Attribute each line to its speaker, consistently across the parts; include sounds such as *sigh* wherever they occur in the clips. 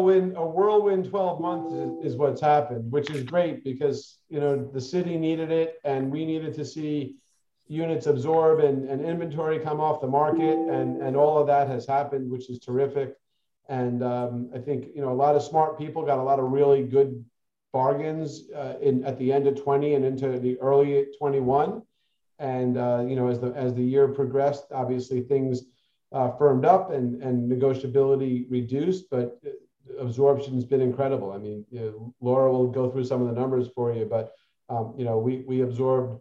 Speaker 1: whirlwind a whirlwind 12 months is, is, what's happened which is great because you know the city needed it and we needed to see units absorb and, and inventory come off the market and and all of that has happened which is terrific. And um, i think you know a lot of smart people got a lot of really good bargains uh, in at the end of 20 and into the early 21 and uh, you know as the as the year progressed obviously things uh, firmed up and, and negotiability reduced, but absorption has been incredible. I mean, you know, Laura will go through some of the numbers for you, but um, you know, we, we absorbed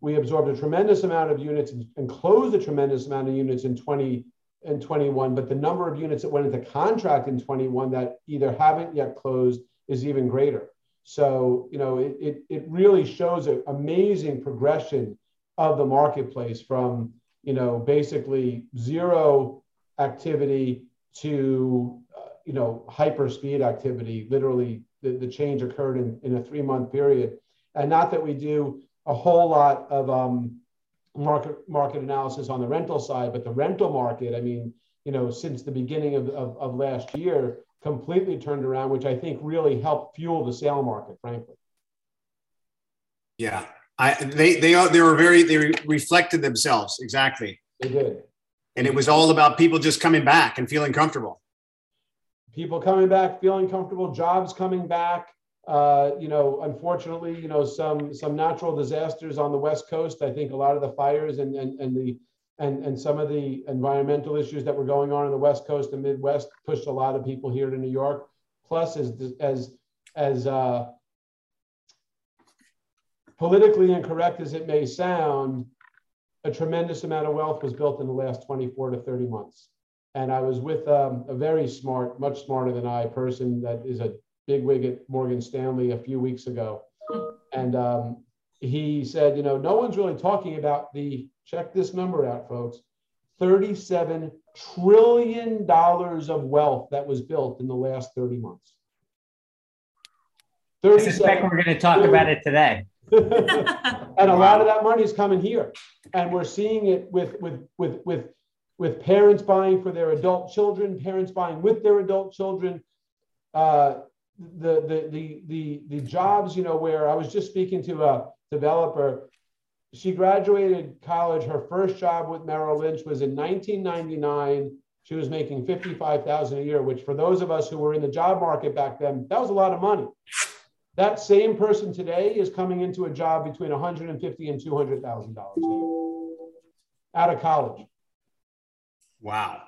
Speaker 1: we absorbed a tremendous amount of units and, closed a tremendous amount of units in 20 and 21, but the number of units that went into contract in 21 that either haven't yet closed is even greater. So, you know, it, it, it really shows an amazing progression of the marketplace from you know, basically zero activity to, you know, hyper speed activity. Literally, the, the change occurred in, in a three month period. And not that we do a whole lot of um, market market analysis on the rental side, but the rental market, I mean, you know, since the beginning of, of, of last year, completely turned around, which I think really helped fuel the sale market, frankly.
Speaker 2: Yeah, I, they they are they were very they reflected themselves exactly.
Speaker 1: They did,
Speaker 2: and it was all about people just coming back and feeling comfortable.
Speaker 1: People coming back, feeling comfortable, jobs coming back. Uh, you know, unfortunately, you know some some natural disasters on the west coast. I think a lot of the fires and and, and the and, and some of the environmental issues that were going on in the west coast and midwest pushed a lot of people here to new york plus as as as uh, politically incorrect as it may sound, a tremendous amount of wealth was built in the last 24 to 30 months. And I was with um, a very smart, much smarter than I person that is a big wig at Morgan Stanley a few weeks ago. And um, he said, you know, no one's really talking about the, check this number out, folks, $37 trillion of wealth that was built in the last 30 months.
Speaker 3: I suspect we're going to talk about it today. *laughs*
Speaker 1: and a lot of that money is coming here, and we're seeing it with with with with with parents buying for their adult children, parents buying with their adult children. Uh, the, the the the the jobs, you know, where I was just speaking to a developer. She graduated college. Her first job with Merrill Lynch was in 1999. She was making 55,000 a year, which for those of us who were in the job market back then, that was a lot of money. That same person today is coming into a job between 150 and 200 thousand dollars out of college.
Speaker 2: Wow.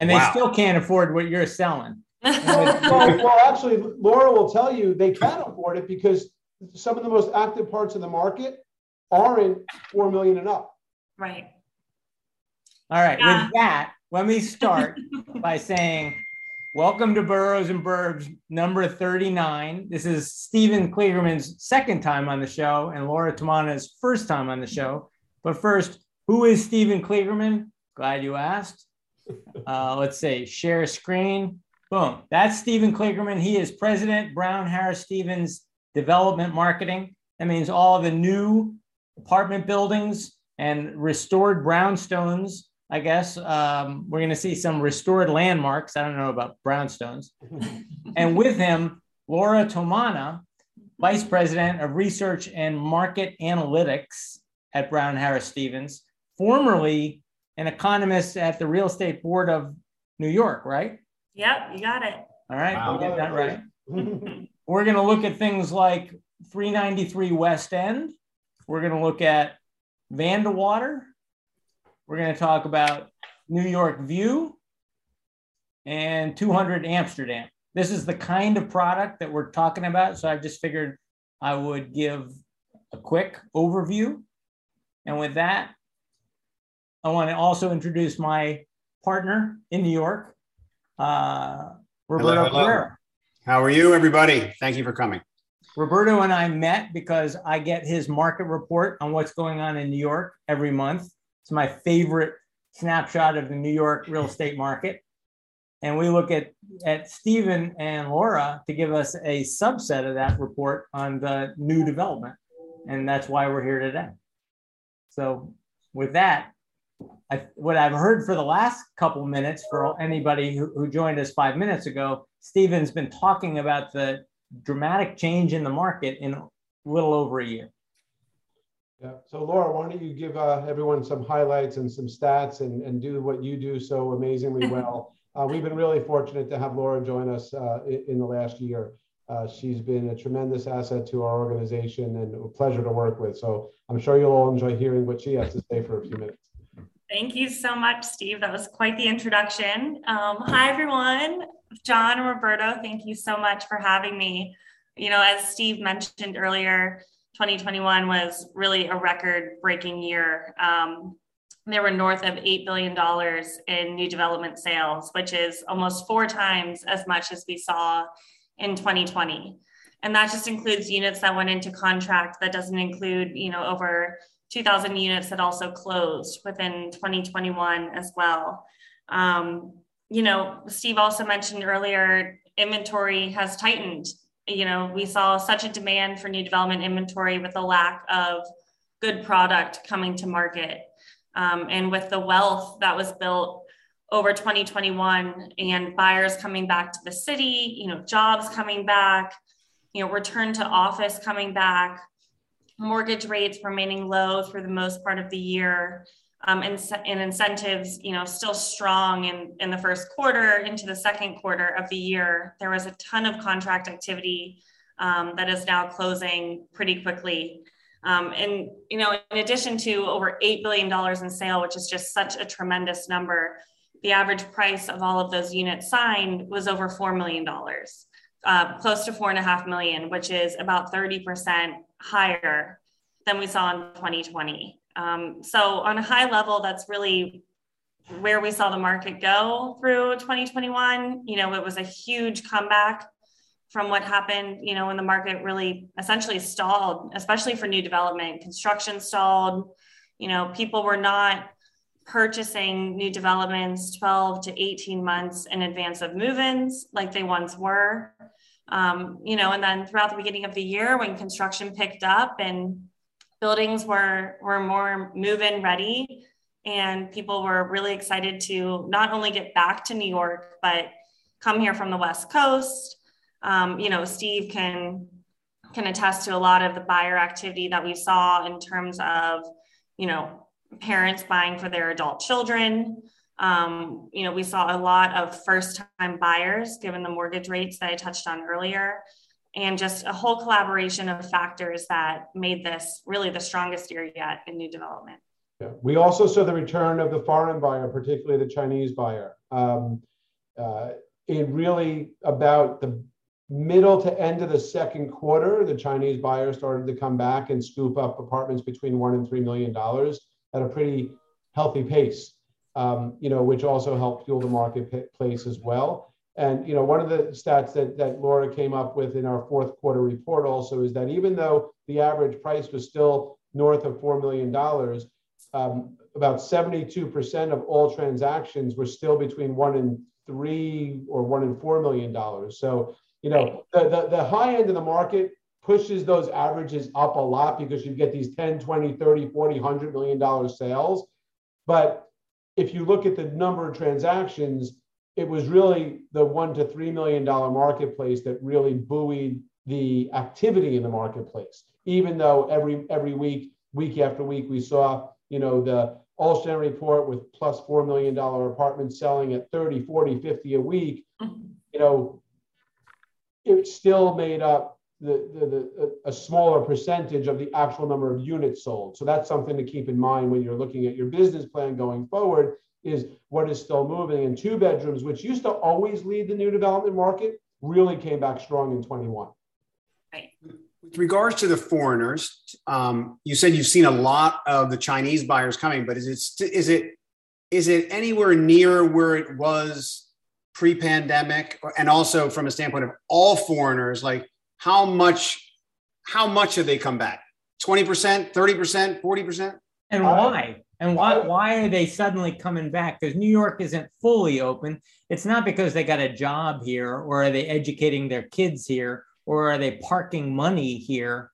Speaker 3: And they wow. still can't afford what you're selling. *laughs*
Speaker 1: well, well, actually, Laura will tell you they can afford it because some of the most active parts of the market aren't four million and up.
Speaker 4: Right.
Speaker 3: All right. Yeah. With that, let me start *laughs* by saying Welcome to Boroughs and Burbs number 39. This is Stephen Kliegerman's second time on the show and Laura Tomana's first time on the show. But first, who is Stephen Kliegerman? Glad you asked. Uh, let's say share a screen. Boom. That's Stephen Kliegerman. He is president, Brown Harris Stevens Development Marketing. That means all the new apartment buildings and restored brownstones I guess. Um, we're going to see some restored landmarks. I don't know about brownstones. *laughs* and with him, Laura Tomana, Vice President of Research and Market Analytics at Brown Harris Stevens, formerly an economist at the Real Estate Board of New York, right?
Speaker 4: Yep, you got it.
Speaker 3: All right, wow. we'll get that right. *laughs* we're going to look at things like 393 West End. We're going to look at Vandewater, we're going to talk about New York View and 200 Amsterdam. This is the kind of product that we're talking about. So I just figured I would give a quick overview. And with that, I want to also introduce my partner in New York, uh, Roberto hello, hello.
Speaker 2: How are you, everybody? Thank you for coming.
Speaker 3: Roberto and I met because I get his market report on what's going on in New York every month. It's my favorite snapshot of the New York real estate market. And we look at, at Stephen and Laura to give us a subset of that report on the new development. And that's why we're here today. So, with that, I, what I've heard for the last couple minutes for anybody who, who joined us five minutes ago, Stephen's been talking about the dramatic change in the market in a little over a year.
Speaker 1: Yeah. So Laura, why don't you give uh, everyone some highlights and some stats and, and do what you do so amazingly *laughs* well. Uh, we've been really fortunate to have Laura join us uh, in the last year. Uh, she's been a tremendous asset to our organization and a pleasure to work with. So I'm sure you'll all enjoy hearing what she has to say for a few minutes.
Speaker 4: Thank you so much, Steve. That was quite the introduction. Um, hi, everyone. John and Roberto, thank you so much for having me. You know, as Steve mentioned earlier, 2021 was really a record breaking year. Um, there were north of $8 billion in new development sales, which is almost four times as much as we saw in 2020. And that just includes units that went into contract. That doesn't include, you know, over 2,000 units that also closed within 2021 as well. Um, you know, Steve also mentioned earlier, inventory has tightened. You know, we saw such a demand for new development inventory with the lack of good product coming to market. Um, and with the wealth that was built over 2021 and buyers coming back to the city, you know, jobs coming back, you know, return to office coming back, mortgage rates remaining low through the most part of the year, um, and, and, incentives, you know, still strong in, in the first quarter into the second quarter of the year. There was a ton of contract activity um, that is now closing pretty quickly. Um, and, you know, in addition to over $8 billion in sale, which is just such a tremendous number, the average price of all of those units signed was over $4 million, uh, close to four and a half million, which is about 30% higher than we saw in 2020. Um, so on a high level, that's really where we saw the market go through 2021. You know, it was a huge comeback from what happened, you know, when the market really essentially stalled, especially for new development. Construction stalled, you know, people were not purchasing new developments 12 to 18 months in advance of move-ins like they once were. Um, you know, and then throughout the beginning of the year when construction picked up and buildings were were more move-in ready and people were really excited to not only get back to New York, but come here from the West Coast. Um, you know, Steve can can attest to a lot of the buyer activity that we saw in terms of, you know, parents buying for their adult children. Um, you know, we saw a lot of first time buyers given the mortgage rates that I touched on earlier, and just a whole collaboration of factors that made this really the strongest year yet in new development.
Speaker 1: Yeah. We also saw the return of the foreign buyer, particularly the Chinese buyer. Um, uh, it really about the middle to end of the second quarter, the Chinese buyers started to come back and scoop up apartments between one and three million dollars at a pretty healthy pace, um, you know, which also helped fuel the marketplace as well. And you know, one of the stats that, that Laura came up with in our fourth quarter report also is that even though the average price was still north of $4 million, um, about 72% of all transactions were still between one and three or one and $4 million. So, you know, the, the, the high end of the market pushes those averages up a lot because you get these 10, 20, 30, 40, 100 million dollar sales. But if you look at the number of transactions, it was really the one to three million dollar marketplace that really buoyed the activity in the marketplace. Even though every every week, week after week, we saw you know the Olshan report with plus four million dollar apartments selling at 30, 40, 50 a week. Mm-hmm. You know, it still made up the, the, the, a smaller percentage of the actual number of units sold. So that's something to keep in mind when you're looking at your business plan going forward is what is still moving. And two bedrooms, which used to always lead the new development market, really came back strong in 21.
Speaker 2: Right. With regards to the foreigners, um, you said you've seen a lot of the Chinese buyers coming, but is it is it is it anywhere near where it was pre-pandemic, and also from a standpoint of all foreigners, like how much how much have they come back? 20% 30% 40%
Speaker 3: and uh, why? And why why are they suddenly coming back? Because new york isn't fully open. It's not because they got a job here or are they educating their kids here or are they parking money here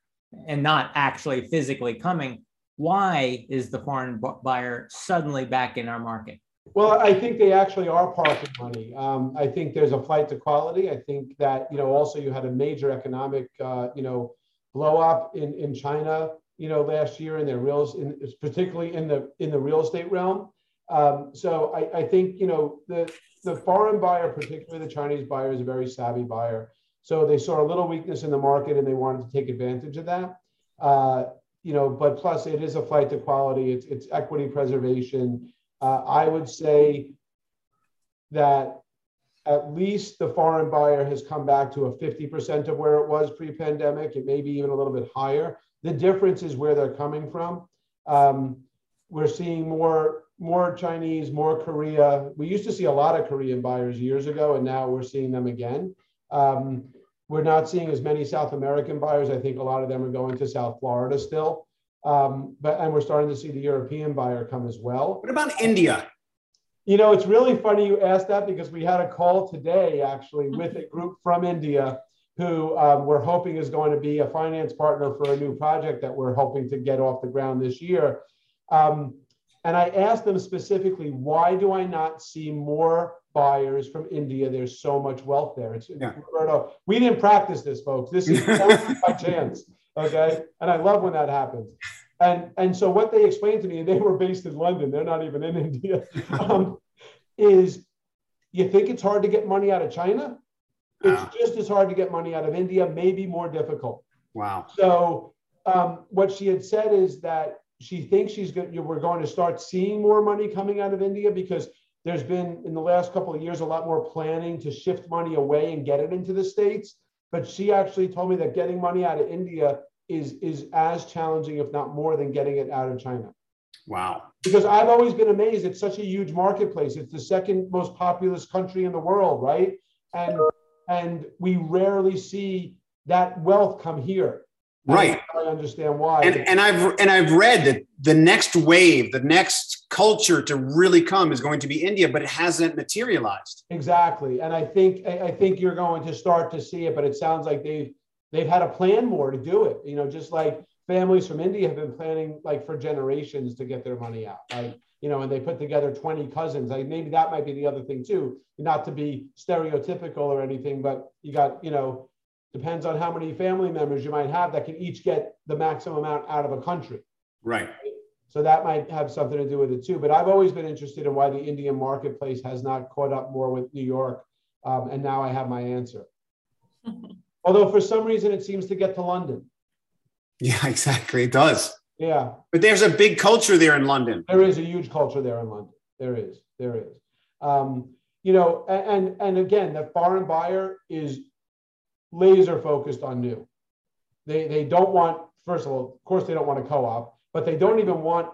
Speaker 3: and not actually physically coming? Why is the foreign buyer suddenly back in our market?
Speaker 1: Well, I think they actually are parking money. Um, I think there's a flight to quality. I think that you know also you had a major economic uh, you know blow up in in China you know last year in their real in, particularly in the in the real estate realm. Um, so I, I think you know the the foreign buyer, particularly the Chinese buyer, is a very savvy buyer. So they saw a little weakness in the market and they wanted to take advantage of that. Uh, you know, but plus it is a flight to quality. It's it's equity preservation. Uh, I would say that at least the foreign buyer has come back to a 50% of where it was pre-pandemic. It may be even a little bit higher. The difference is where they're coming from. Um, we're seeing more more Chinese, more Korea. We used to see a lot of Korean buyers years ago, and now we're seeing them again. Um, we're not seeing as many South American buyers. I think a lot of them are going to South Florida still. Um, but and we're starting to see the European buyer come as well.
Speaker 2: What about India?
Speaker 1: You know, it's really funny you asked that because we had a call today actually with a group from India who um, we're hoping is going to be a finance partner for a new project that we're hoping to get off the ground this year. Um, and I asked them specifically, why do I not see more buyers from India? There's so much wealth there. It's yeah. Roberto. We didn't practice this, folks. This is by *laughs* chance. Okay. And I love when that happens. And and so what they explained to me, and they were based in London, they're not even in India, *laughs* um, is you think it's hard to get money out of China? It's wow. just as hard to get money out of India, maybe more difficult.
Speaker 2: Wow.
Speaker 1: So um, what she had said is that she thinks she's going. We're going to start seeing more money coming out of India because there's been in the last couple of years a lot more planning to shift money away and get it into the states. But she actually told me that getting money out of India is is as challenging, if not more, than getting it out of China.
Speaker 2: Wow.
Speaker 1: Because I've always been amazed. It's such a huge marketplace. It's the second most populous country in the world, right? And and we rarely see that wealth come here.
Speaker 2: Right.
Speaker 1: I understand why.
Speaker 2: And, and I've and I've read that the next wave, the next culture to really come is going to be India, but it hasn't materialized.
Speaker 1: Exactly. And I think I think you're going to start to see it, but it sounds like they've they've had a plan more to do it. You know, just like families from India have been planning like for generations to get their money out. Like, you know, and they put together 20 cousins. Like maybe that might be the other thing too, not to be stereotypical or anything, but you got, you know, depends on how many family members you might have that can each get the maximum amount out of a country.
Speaker 2: Right.
Speaker 1: So that might have something to do with it too. But I've always been interested in why the Indian marketplace has not caught up more with New York. Um, and now I have my answer. *laughs* Although for some reason it seems to get to London.
Speaker 2: Yeah, *laughs* exactly. It does.
Speaker 1: Yeah.
Speaker 2: But there's a big culture there in London.
Speaker 1: There is a huge culture there in London. There is. There is. Um, you know, and and again, the foreign buyer is laser focused on new. They they don't want, first of all, of course, they don't want a co-op, but they don't even want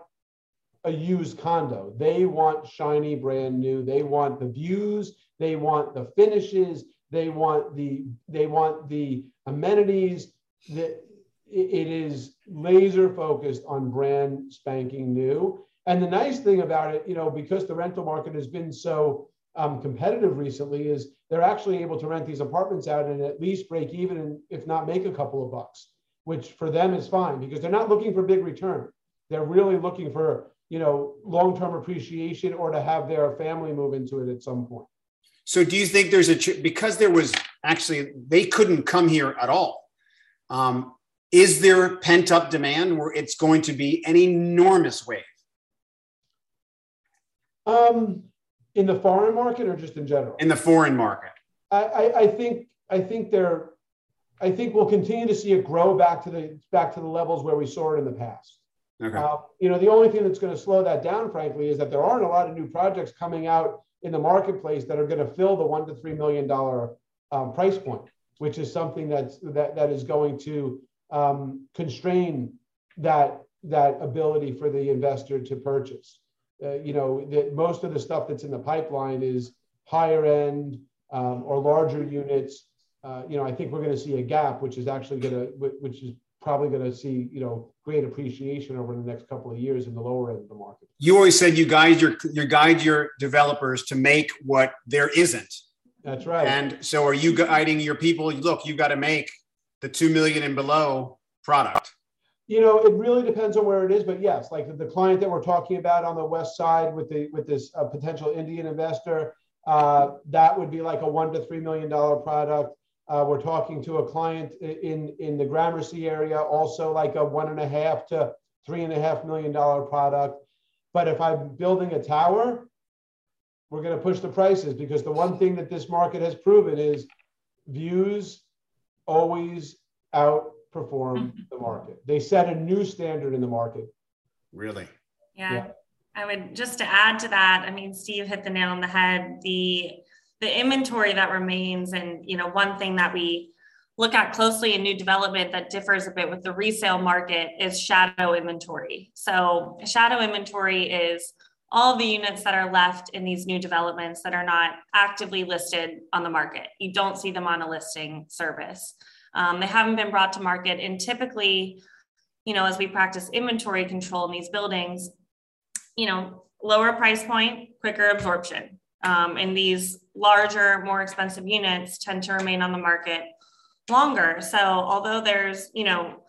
Speaker 1: a used condo. They want shiny, brand new. They want the views. They want the finishes. They want the they want the amenities. That it is laser focused on brand spanking new. And the nice thing about it, you know, because the rental market has been so um, competitive recently, is they're actually able to rent these apartments out and at least break even, and if not make a couple of bucks, which for them is fine because they're not looking for big return. They're really looking for you know long term appreciation or to have their family move into it at some point.
Speaker 2: So, do you think there's a because there was actually they couldn't come here at all? Um, is there pent up demand where it's going to be an enormous wave?
Speaker 1: Um, in the foreign market or just in general?
Speaker 2: In the foreign market.
Speaker 1: I, I, I think I think there I think we'll continue to see it grow back to the back to the levels where we saw it in the past. Okay. Uh, you know, the only thing that's going to slow that down, frankly, is that there aren't a lot of new projects coming out in the marketplace that are going to fill the one to three million dollar um, price point, which is something that's that that is going to um, constrain that that ability for the investor to purchase. Uh, you know, that most of the stuff that's in the pipeline is higher end um, or larger units. Uh, you know, I think we're going to see a gap, which is actually going to, which is probably going to see, you know, great appreciation over the next couple of years in the lower end of the market.
Speaker 2: You always said you guide your you guide your developers to make what there isn't.
Speaker 1: That's right.
Speaker 2: And so, are you guiding your people? Look, you've got to make the two million and below product.
Speaker 1: You know, it really depends on where it is, but yes, like the client that we're talking about on the west side with the with this uh, potential Indian investor, uh, that would be like a one to three million dollar product. Uh, we're talking to a client in in the Gramercy area, also like a one and a half to three and a half million dollar product. But if I'm building a tower, we're going to push the prices because the one thing that this market has proven is views always out perform mm-hmm. the market. They set a new standard in the market.
Speaker 2: Really?
Speaker 4: Yeah. yeah. I would just to add to that, I mean, Steve hit the nail on the head. The the inventory that remains, and you know, one thing that we look at closely in new development that differs a bit with the resale market is shadow inventory. So shadow inventory is all the units that are left in these new developments that are not actively listed on the market. You don't see them on a listing service. Um, they haven't been brought to market. And typically, you know, as we practice inventory control in these buildings, you know, lower price point, quicker absorption. Um, and these larger, more expensive units tend to remain on the market longer. So although there's, you know,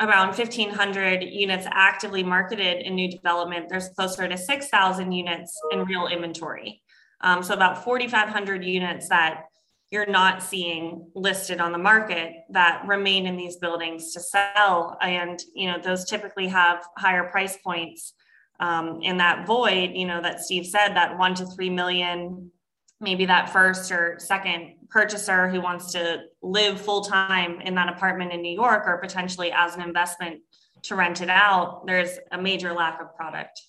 Speaker 4: around 1500 units actively marketed in new development, there's closer to 6,000 units in real inventory. Um, so about 4,500 units that you're not seeing listed on the market that remain in these buildings to sell. And you know those typically have higher price points um, in that void you know that steve said that one to three million maybe that first or second purchaser who wants to live full time in that apartment in new york or potentially as an investment to rent it out there's a major lack of product.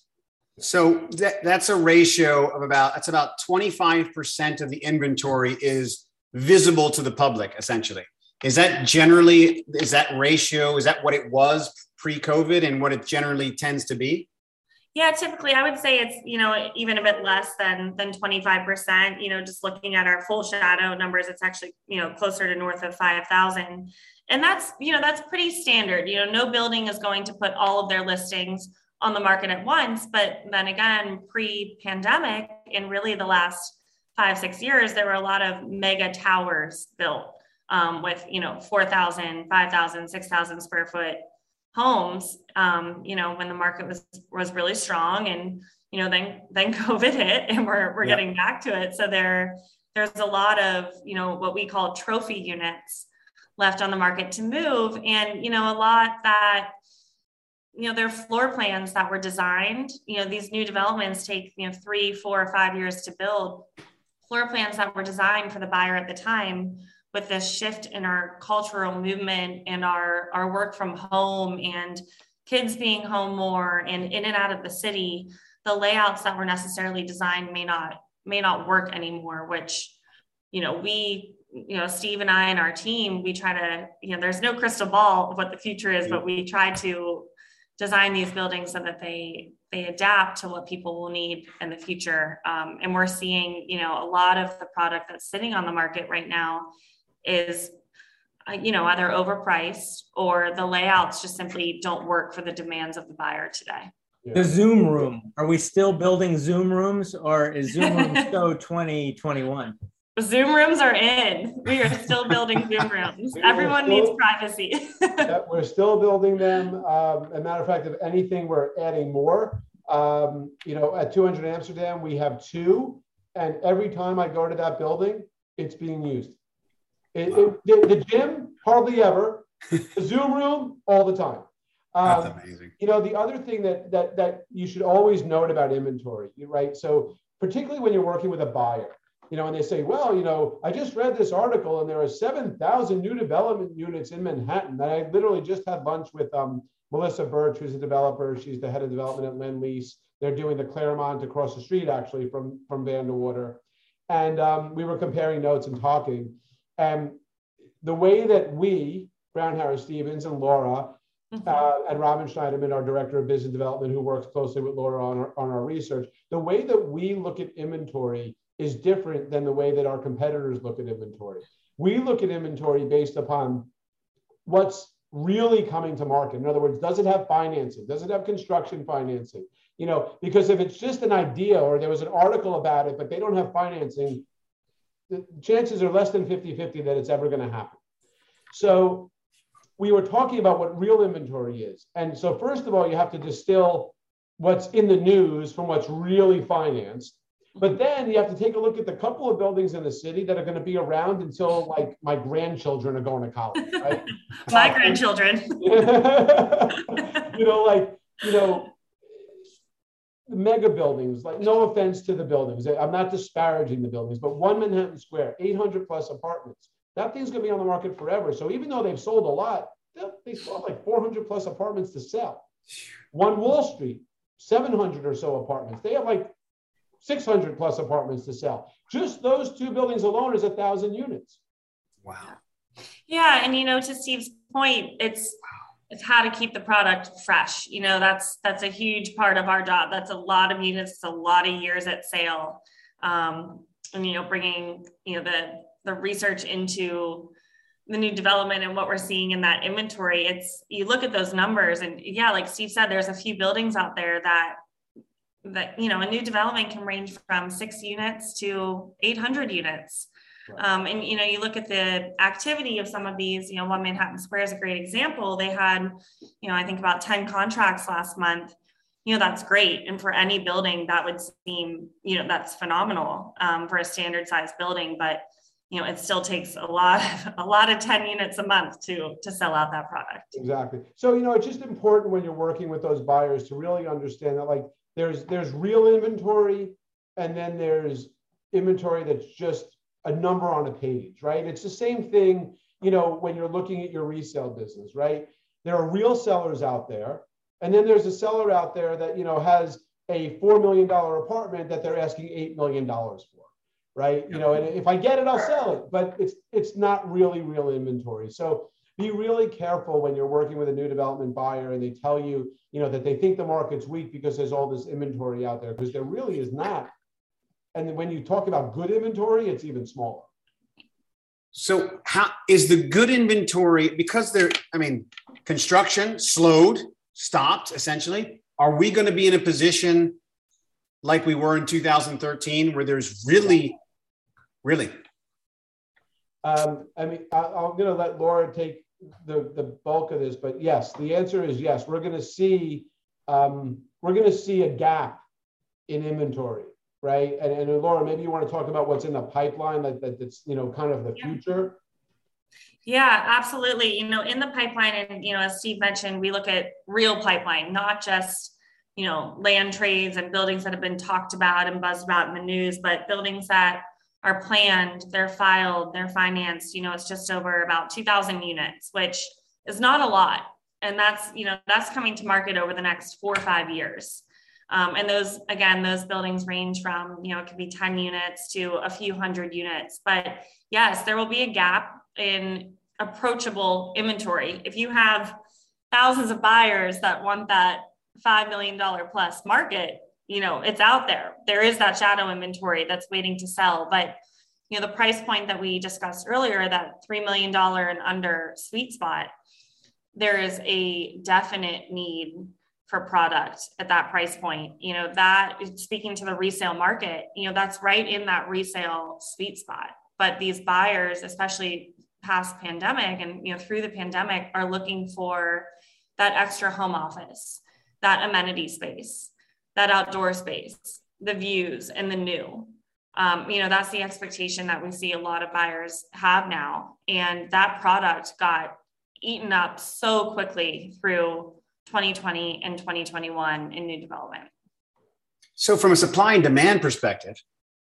Speaker 2: So that, that's a ratio of about that's about 25% of the inventory is visible to the public essentially. Is that generally is that ratio is that what it was pre-covid and what it generally tends to be?
Speaker 4: Yeah typically i would say it's you know even a bit less than than 25% you know just looking at our full shadow numbers it's actually you know closer to north of 5000 and that's you know that's pretty standard. You know no building is going to put all of their listings on the market at once. But then again pre-pandemic in really the last five, six years, there were a lot of mega towers built um, with, you know, 4,000, 5,000, 6,000 square foot homes, um, you know, when the market was, was really strong and, you know, then, then *laughs* COVID hit and we're, we're yeah. getting back to it. So there, there's a lot of, you know, what we call trophy units left on the market to move. And, you know, a lot that, you know, there are floor plans that were designed, you know, these new developments take, you know, three, four or five years to build floor plans that were designed for the buyer at the time with this shift in our cultural movement and our, our work from home and kids being home more and in and out of the city the layouts that were necessarily designed may not may not work anymore which you know we you know steve and i and our team we try to you know there's no crystal ball of what the future is but mm-hmm. we try to design these buildings so that they they adapt to what people will need in the future. Um, and we're seeing, you know, a lot of the product that's sitting on the market right now is, uh, you know, either overpriced or the layouts just simply don't work for the demands of the buyer today.
Speaker 3: The Zoom room. Are we still building Zoom rooms or is Zoom room *laughs* so 2021?
Speaker 4: Zoom rooms are in. We are still building Zoom *laughs* rooms. Everyone still, needs privacy.
Speaker 1: yeah, we're still building them. Um, a matter of fact, if anything, we're adding more. Um, you know, at 200 Amsterdam, we have two, and every time I go to that building, it's being used. It, it, the, the, gym, hardly ever. The Zoom room, all the time.
Speaker 2: Um, That's amazing.
Speaker 1: You know, the other thing that that that you should always note about inventory, right? So particularly when you're working with a buyer you know, and they say, well, you know, I just read this article and there are 7,000 new development units in Manhattan. And I literally just had lunch with um, Melissa Birch, who's a developer. She's the head of development at Lendlease. They're doing the Claremont across the street, actually, from, from Vandewater. And um, we were comparing notes and talking. And the way that we, Brown Harris Stevens and Laura, mm-hmm. uh, and Robin Schneiderman, our director of business development, who works closely with Laura on our, on our research, the way that we look at inventory is different than the way that our competitors look at inventory. We look at inventory based upon what's really coming to market. In other words, does it have financing? Does it have construction financing? You know, because if it's just an idea or there was an article about it, but they don't have financing, the chances are less than 50 50 that it's ever going to happen. So we were talking about what real inventory is. And so, first of all, you have to distill what's in the news from what's really financed. But then you have to take a look at the couple of buildings in the city that are going to be around until like my grandchildren are going to college, right? *laughs*
Speaker 4: my grandchildren. *laughs*
Speaker 1: you know, like, you know, mega buildings, like no offense to the buildings. I'm not disparaging the buildings, but one Manhattan Square, 800 plus apartments. That thing's going to be on the market forever. So even though they've sold a lot, they sold like 400 plus apartments to sell. One Wall Street, 700 or so apartments. They have like 600 plus apartments to sell. Just those two buildings alone is a thousand units.
Speaker 2: Wow.
Speaker 4: Yeah, and you know, to Steve's point, it's it's how to keep the product fresh. You know, that's that's a huge part of our job. That's a lot of units, a lot of years at sale, um, and you know, bringing you know the the research into the new development and what we're seeing in that inventory. It's you look at those numbers, and yeah, like Steve said, there's a few buildings out there that that you know a new development can range from six units to 800 units. Um, and you know you look at the activity of some of these you know one manhattan square is a great example. They had you know i think about 10 contracts last month. You know that's great. And for any building that would seem you know that's phenomenal um, for a standard size building but you know it still takes a lot *laughs* a lot of 10 units a month to to sell out that product.
Speaker 1: Exactly. So you know it's just important when you're working with those buyers to really understand that like there's there's real inventory and then there's inventory that's just a number on a page right? It's the same thing you know when you're looking at your resale business right? There are real sellers out there and then there's a seller out there that you know has a $4 million apartment that they're asking $8 million for right you know and if i get it i'll sell it but it's it's not really real inventory so be really careful when you're working with a new development buyer and they tell you, you know, that they think the market's weak because there's all this inventory out there, because there really is not. And when you talk about good inventory, it's even smaller.
Speaker 2: So, how is the good inventory because there? I mean, construction slowed, stopped essentially. Are we going to be in a position like we were in 2013, where there's really, really?
Speaker 1: Um, I mean, I, I'm going to let Laura take the, the bulk of this, but yes, the answer is yes. We're going to see um, we're going to see a gap in inventory, right? And, and Laura, maybe you want to talk about what's in the pipeline that, that that's you know kind of the yeah. future.
Speaker 4: Yeah, absolutely. You know, in the pipeline, and you know, as Steve mentioned, we look at real pipeline, not just you know land trades and buildings that have been talked about and buzzed about in the news, but buildings that are planned, they're filed, they're financed. You know, it's just over about 2,000 units, which is not a lot. And that's, you know, that's coming to market over the next four or five years. Um, and those, again, those buildings range from, you know, it could be 10 units to a few hundred units. But yes, there will be a gap in approachable inventory. If you have thousands of buyers that want that $5 million plus market, you know it's out there. There is that shadow inventory that's waiting to sell. But you know the price point that we discussed earlier that $3 million and under sweet spot there is a definite need for product at that price point. You know that speaking to the resale market you know that's right in that resale sweet spot. But these buyers especially past pandemic and you know through the pandemic are looking for that extra home office that amenity space that outdoor space, the views, and the new. Um, you know, that's the expectation that we see a lot of buyers have now. And that product got eaten up so quickly through 2020 and 2021 in new development.
Speaker 2: So, from a supply and demand perspective,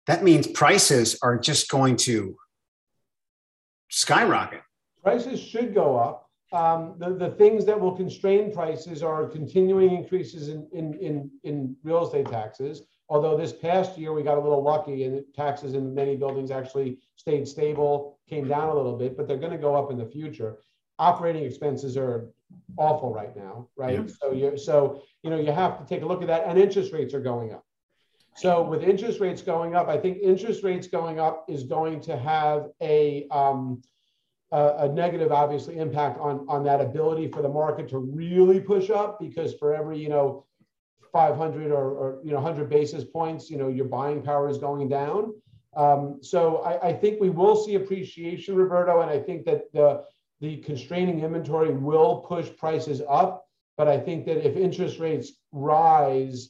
Speaker 2: that means prices are just going to skyrocket.
Speaker 1: Prices should go up um, the, the things that will constrain prices are continuing increases in, in, in, in real estate taxes. Although this past year we got a little lucky and taxes in many buildings actually stayed stable, came down a little bit, but they're going to go up in the future. Operating expenses are awful right now, right? Yeah. So you so you know you have to take a look at that, and interest rates are going up. So with interest rates going up, I think interest rates going up is going to have a um, a, a, negative, obviously, impact on, on that ability for the market to really push up because for every, you know, 500 or, or you know 100 basis points, you know, your buying power is going down. Um, so I, I, think we will see appreciation, Roberto, and I think that the the constraining inventory will push prices up. But I think that if interest rates rise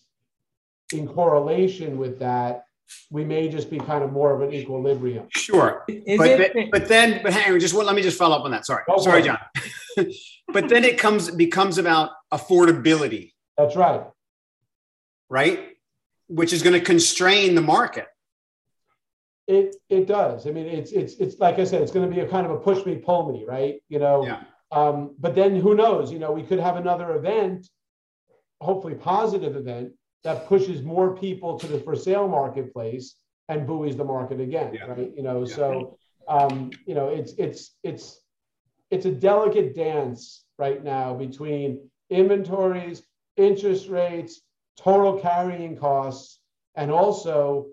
Speaker 1: in correlation with that, we may just be kind of more of an equilibrium.
Speaker 2: Sure. Is but, it, but, but then, but hang on, just let me just follow up on that. Sorry. Sorry, John. *laughs* but then it comes, it becomes about affordability.
Speaker 1: That's right.
Speaker 2: Right. Which is going to constrain the market.
Speaker 1: It, it does. I mean, it's, it's, it's like I said, it's going to be a kind of a push me, pull me, right? You know,
Speaker 2: yeah.
Speaker 1: um, but then who knows, you know, we could have another event, hopefully positive event that pushes more people to the for sale marketplace and buoys the market again, yeah. right? You know, yeah. so um, you know, it's it's it's it's a delicate dance right now between inventories, interest rates, total carrying costs, and also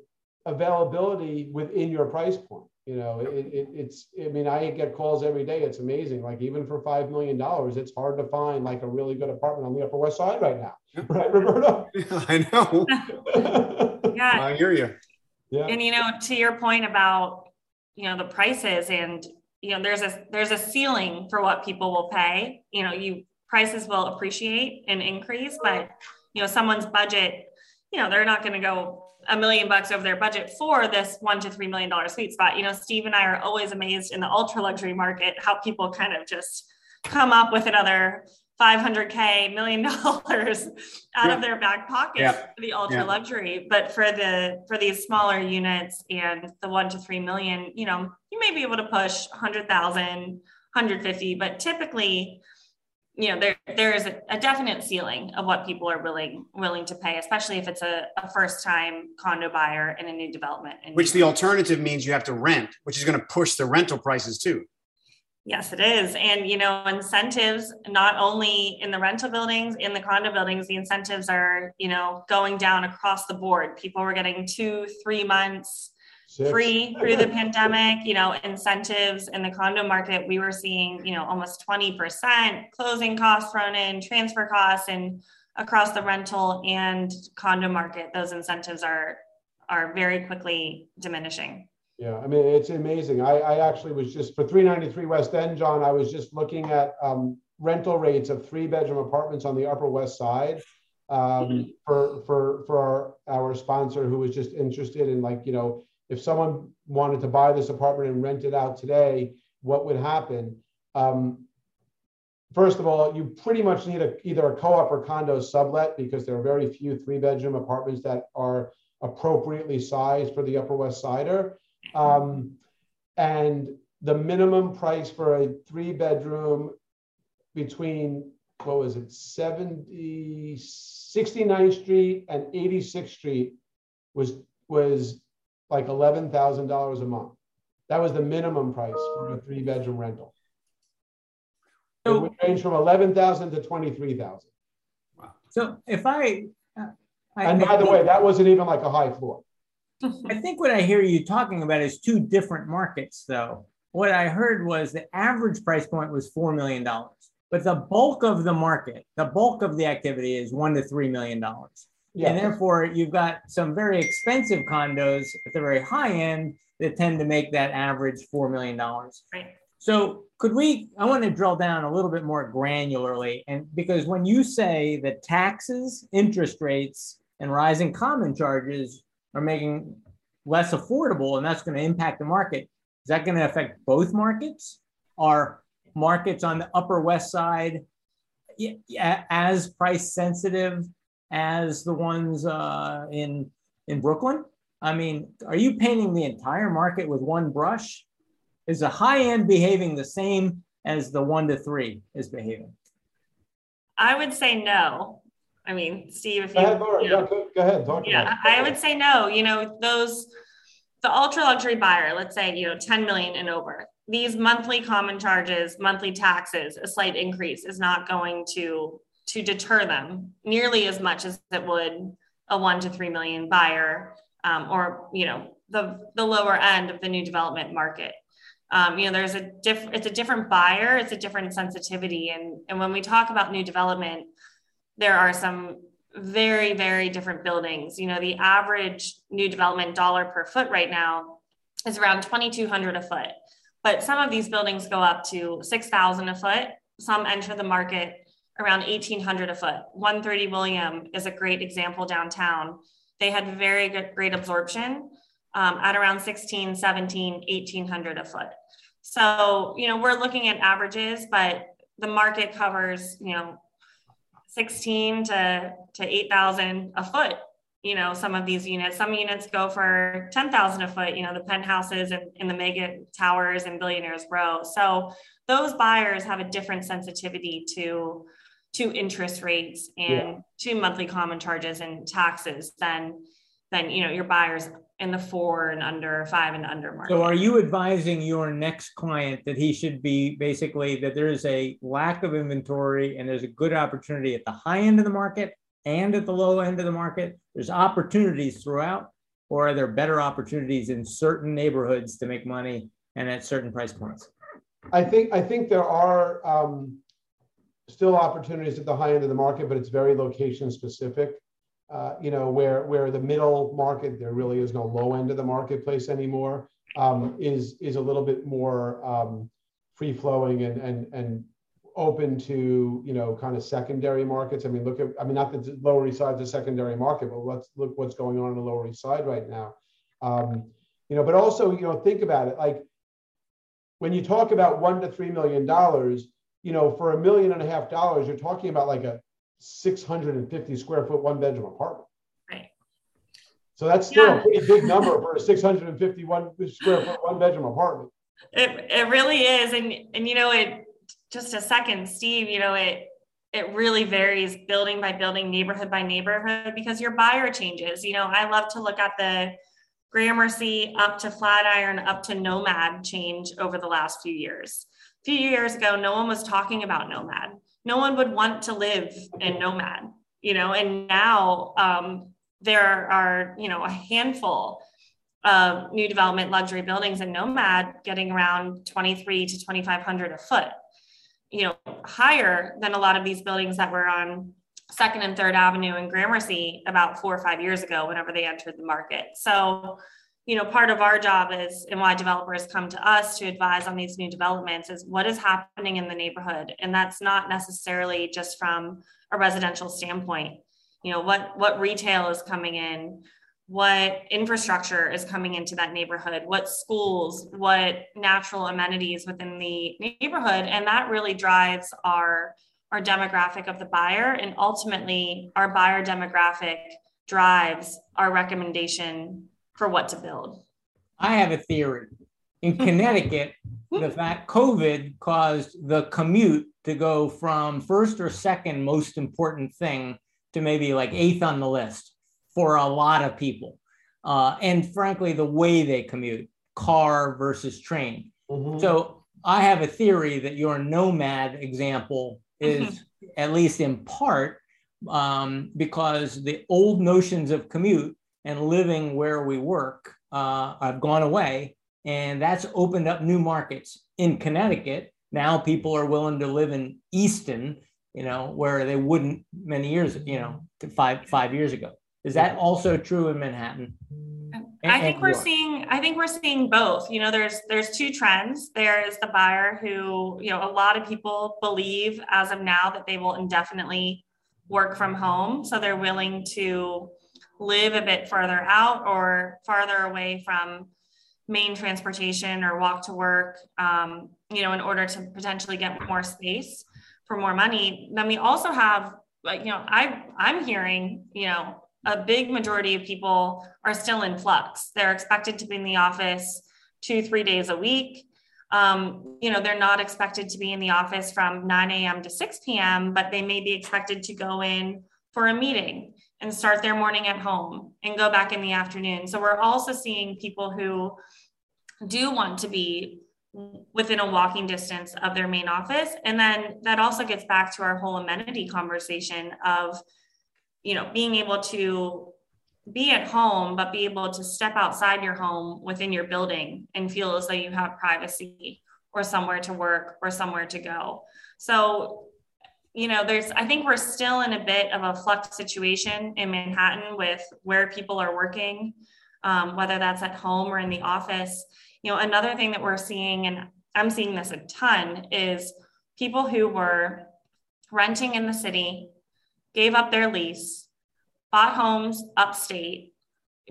Speaker 1: availability within your price point. You know, it, it, it's, I mean, I get calls every day. It's amazing. Like even for $5 million, it's hard to find like a really good apartment on the Upper West Side right now. Right, Roberto?
Speaker 2: Yeah, *laughs* I know. *laughs*
Speaker 4: yeah.
Speaker 2: I hear you.
Speaker 4: Yeah. And, you know, to your point about, you know, the prices and, you know, there's a, there's a ceiling for what people will pay. You know, you prices will appreciate and increase, but, you know, someone's budget, you know, they're not going to go a million bucks over their budget for this one to three million dollar sweet spot. You know, Steve and I are always amazed in the ultra luxury market how people kind of just come up with another 500k million *laughs* dollars out yeah. of their back pocket yeah. for the ultra yeah. luxury but for the for these smaller units and the 1 to 3 million you know you may be able to push 100,000 150 but typically you know there there is a, definite ceiling of what people are willing willing to pay especially if it's a, a first time condo buyer in a new development
Speaker 2: and which the alternative means you have to rent which is going to push the rental prices too.
Speaker 4: Yes it is. And you know incentives not only in the rental buildings in the condo buildings the incentives are you know going down across the board. People were getting two three months Six. free through the pandemic, you know, incentives in the condo market, we were seeing, you know, almost 20% closing costs thrown in, transfer costs, and across the rental and condo market, those incentives are are very quickly diminishing.
Speaker 1: Yeah, I mean, it's amazing. I, I actually was just for 393 West End, John, I was just looking at um, rental rates of three bedroom apartments on the Upper West Side um, mm-hmm. for for for our, our sponsor who was just interested in like you know if someone wanted to buy this apartment and rent it out today, what would happen? Um, first of all, you pretty much need a, either a co-op or condo sublet because there are very few three-bedroom apartments that are appropriately sized for the Upper West Sider. Um, and the minimum price for a three-bedroom between what was it 70 69th street and 86th street was was like $11,000 a month. That was the minimum price for a three bedroom rental. So, it would range from 11,000 to 23,000.
Speaker 3: Wow. So if I, uh,
Speaker 1: I and by I the way, that wasn't even like a high floor.
Speaker 3: I think what I hear you talking about is two different markets, though. What I heard was the average price point was $4 million, but the bulk of the market, the bulk of the activity is one to $3 million. Yeah. And therefore, you've got some very expensive condos at the very high end that tend to make that average $4 million.
Speaker 4: Right.
Speaker 3: So, could we? I want to drill down a little bit more granularly. And because when you say that taxes, interest rates, and rising common charges are making less affordable, and that's going to impact the market, is that going to affect both markets? Are markets on the Upper West Side as price sensitive as the ones uh, in in Brooklyn? I mean, are you painting the entire market with one brush? Is the high end behaving the same as the one to three is behaving?
Speaker 4: I would say no. I mean, Steve, if you, go ahead, you know,
Speaker 1: go, go ahead talk
Speaker 4: yeah, I would say no. You know, those the ultra luxury buyer, let's say you know 10 million and over. These monthly common charges, monthly taxes, a slight increase is not going to to deter them nearly as much as it would a one to three million buyer um, or you know the the lower end of the new development market. Um, you know there's a diff it's a different buyer it's a different sensitivity. And and when we talk about new development there are some very very different buildings. You know the average new development dollar per foot right now is around 2200 a foot. But some of these buildings go up to 6,000 a foot. Some enter the market around 1,800 a foot. 130 William is a great example downtown. They had very good, great absorption um, at around 16, 17, 1,800 a foot. So, you know, we're looking at averages, but the market covers, you know, 16 to, to 8,000 a foot. You know, some of these units, some units go for 10,000 a foot, you know, the penthouses and, in the mega towers and billionaires row. So those buyers have a different sensitivity to, to interest rates and yeah. to monthly common charges and taxes than, than, you know, your buyers in the four and under, five and under market.
Speaker 3: So are you advising your next client that he should be basically that there is a lack of inventory and there's a good opportunity at the high end of the market and at the low end of the market? There's opportunities throughout, or are there better opportunities in certain neighborhoods to make money and at certain price points?
Speaker 1: I think I think there are um, still opportunities at the high end of the market, but it's very location specific uh, you know, where where the middle market, there really is no low end of the marketplace anymore, um, is is a little bit more um, free flowing and and and open to you know kind of secondary markets. I mean, look at I mean not the Lower East Side a secondary market, but let's look what's going on in the Lower East Side right now. Um, you know, but also you know think about it like when you talk about one to three million dollars, you know, for a million and a half dollars, you're talking about like a 650 square foot one bedroom apartment.
Speaker 4: Right.
Speaker 1: So that's still yeah. a pretty big number for a 651 square foot one bedroom apartment.
Speaker 4: It, it really is. And, and, you know, it just a second, Steve, you know, it, it really varies building by building, neighborhood by neighborhood, because your buyer changes. You know, I love to look at the Gramercy up to Flatiron up to Nomad change over the last few years. Few years ago, no one was talking about Nomad. No one would want to live in nomad you know? And now um, there are you know a handful of new development luxury buildings in nomad getting around 23 to 2500 a foot you know higher than a lot of these buildings that were on second and third avenue in gramercy about four or five years ago whenever they entered the market. So you know, part of our job is and why developers come to us to advise on these new developments is what is happening in the neighborhood. And that's not necessarily just from a residential standpoint. You know, what what retail is coming in, what infrastructure is coming into that neighborhood, what schools, what natural amenities within the neighborhood. And that really drives our our demographic of the buyer. And ultimately our buyer demographic drives our recommendation for what to build?
Speaker 3: I have a theory. In *laughs* Connecticut, the fact COVID caused the commute to go from first or second most important thing to maybe like eighth on the list for a lot of people. Uh, and frankly, the way they commute, car versus train. Mm-hmm. So I have a theory that your nomad example is mm-hmm. *laughs* at least in part um, because the old notions of commute and living where we work uh, have gone away. And that's opened up new markets in Connecticut. Now people are willing to live in Easton, you know, where they wouldn't many years, you know, five five years ago. Is that also true in Manhattan?
Speaker 4: I think we're seeing I think we're seeing both. You know, there's there's two trends. There's the buyer who, you know, a lot of people believe as of now that they will indefinitely work from home. So they're willing to live a bit further out or farther away from main transportation or walk to work, um, you know, in order to potentially get more space for more money. Then we also have, like, you know, I I'm hearing, you know, a big majority of people are still in flux. They're expected to be in the office two, three days a week. Um, you know, they're not expected to be in the office from 9 a.m. to 6 p.m., but they may be expected to go in for a meeting and start their morning at home and go back in the afternoon. So we're also seeing people who do want to be within a walking distance of their main office. And then that also gets back to our whole amenity conversation of, you know, being able to be at home, but be able to step outside your home within your building and feel as though you have privacy or somewhere to work or somewhere to go. So you know, there's, I think we're still in a bit of a flux situation in Manhattan with where people are working, um, whether that's at home or in the office. You know, another thing that we're seeing, and I'm seeing this a ton is people who were renting in the city, gave up their lease, bought homes upstate,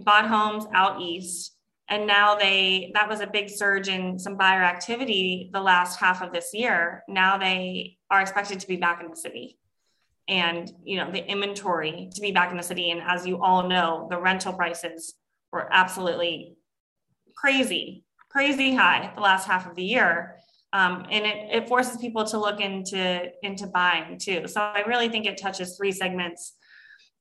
Speaker 4: bought homes out east, and now they that was a big surge in some buyer activity the last half of this year. Now they are expected to be back in the city. And you know the inventory to be back in the city. And as you all know the rental prices were absolutely crazy crazy high the last half of the year. Um, and it, it forces people to look into into buying too. So i really think it touches three segments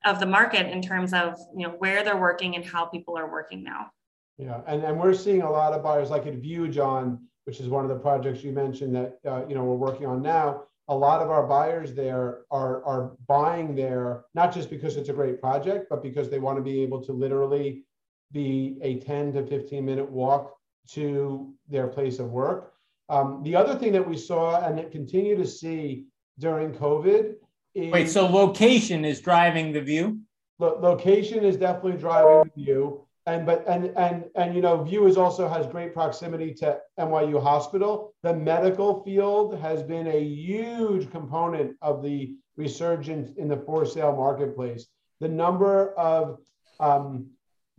Speaker 4: of the market in terms of you know where they're working and how people are working now.
Speaker 1: Yeah and, and we're seeing a lot of buyers like at view john which is one of the projects you mentioned that uh, you know we're working on now a lot of our buyers there are, are buying there not just because it's a great project, but because they want to be able to literally be a 10 to 15 minute walk to their place of work. Um, the other thing that we saw and continue to see during COVID
Speaker 3: is. Wait, so location is driving the view?
Speaker 1: Lo- location is definitely driving the view and but and and and you know viewers also has great proximity to nyu hospital the medical field has been a huge component of the resurgence in the for sale marketplace the number of um,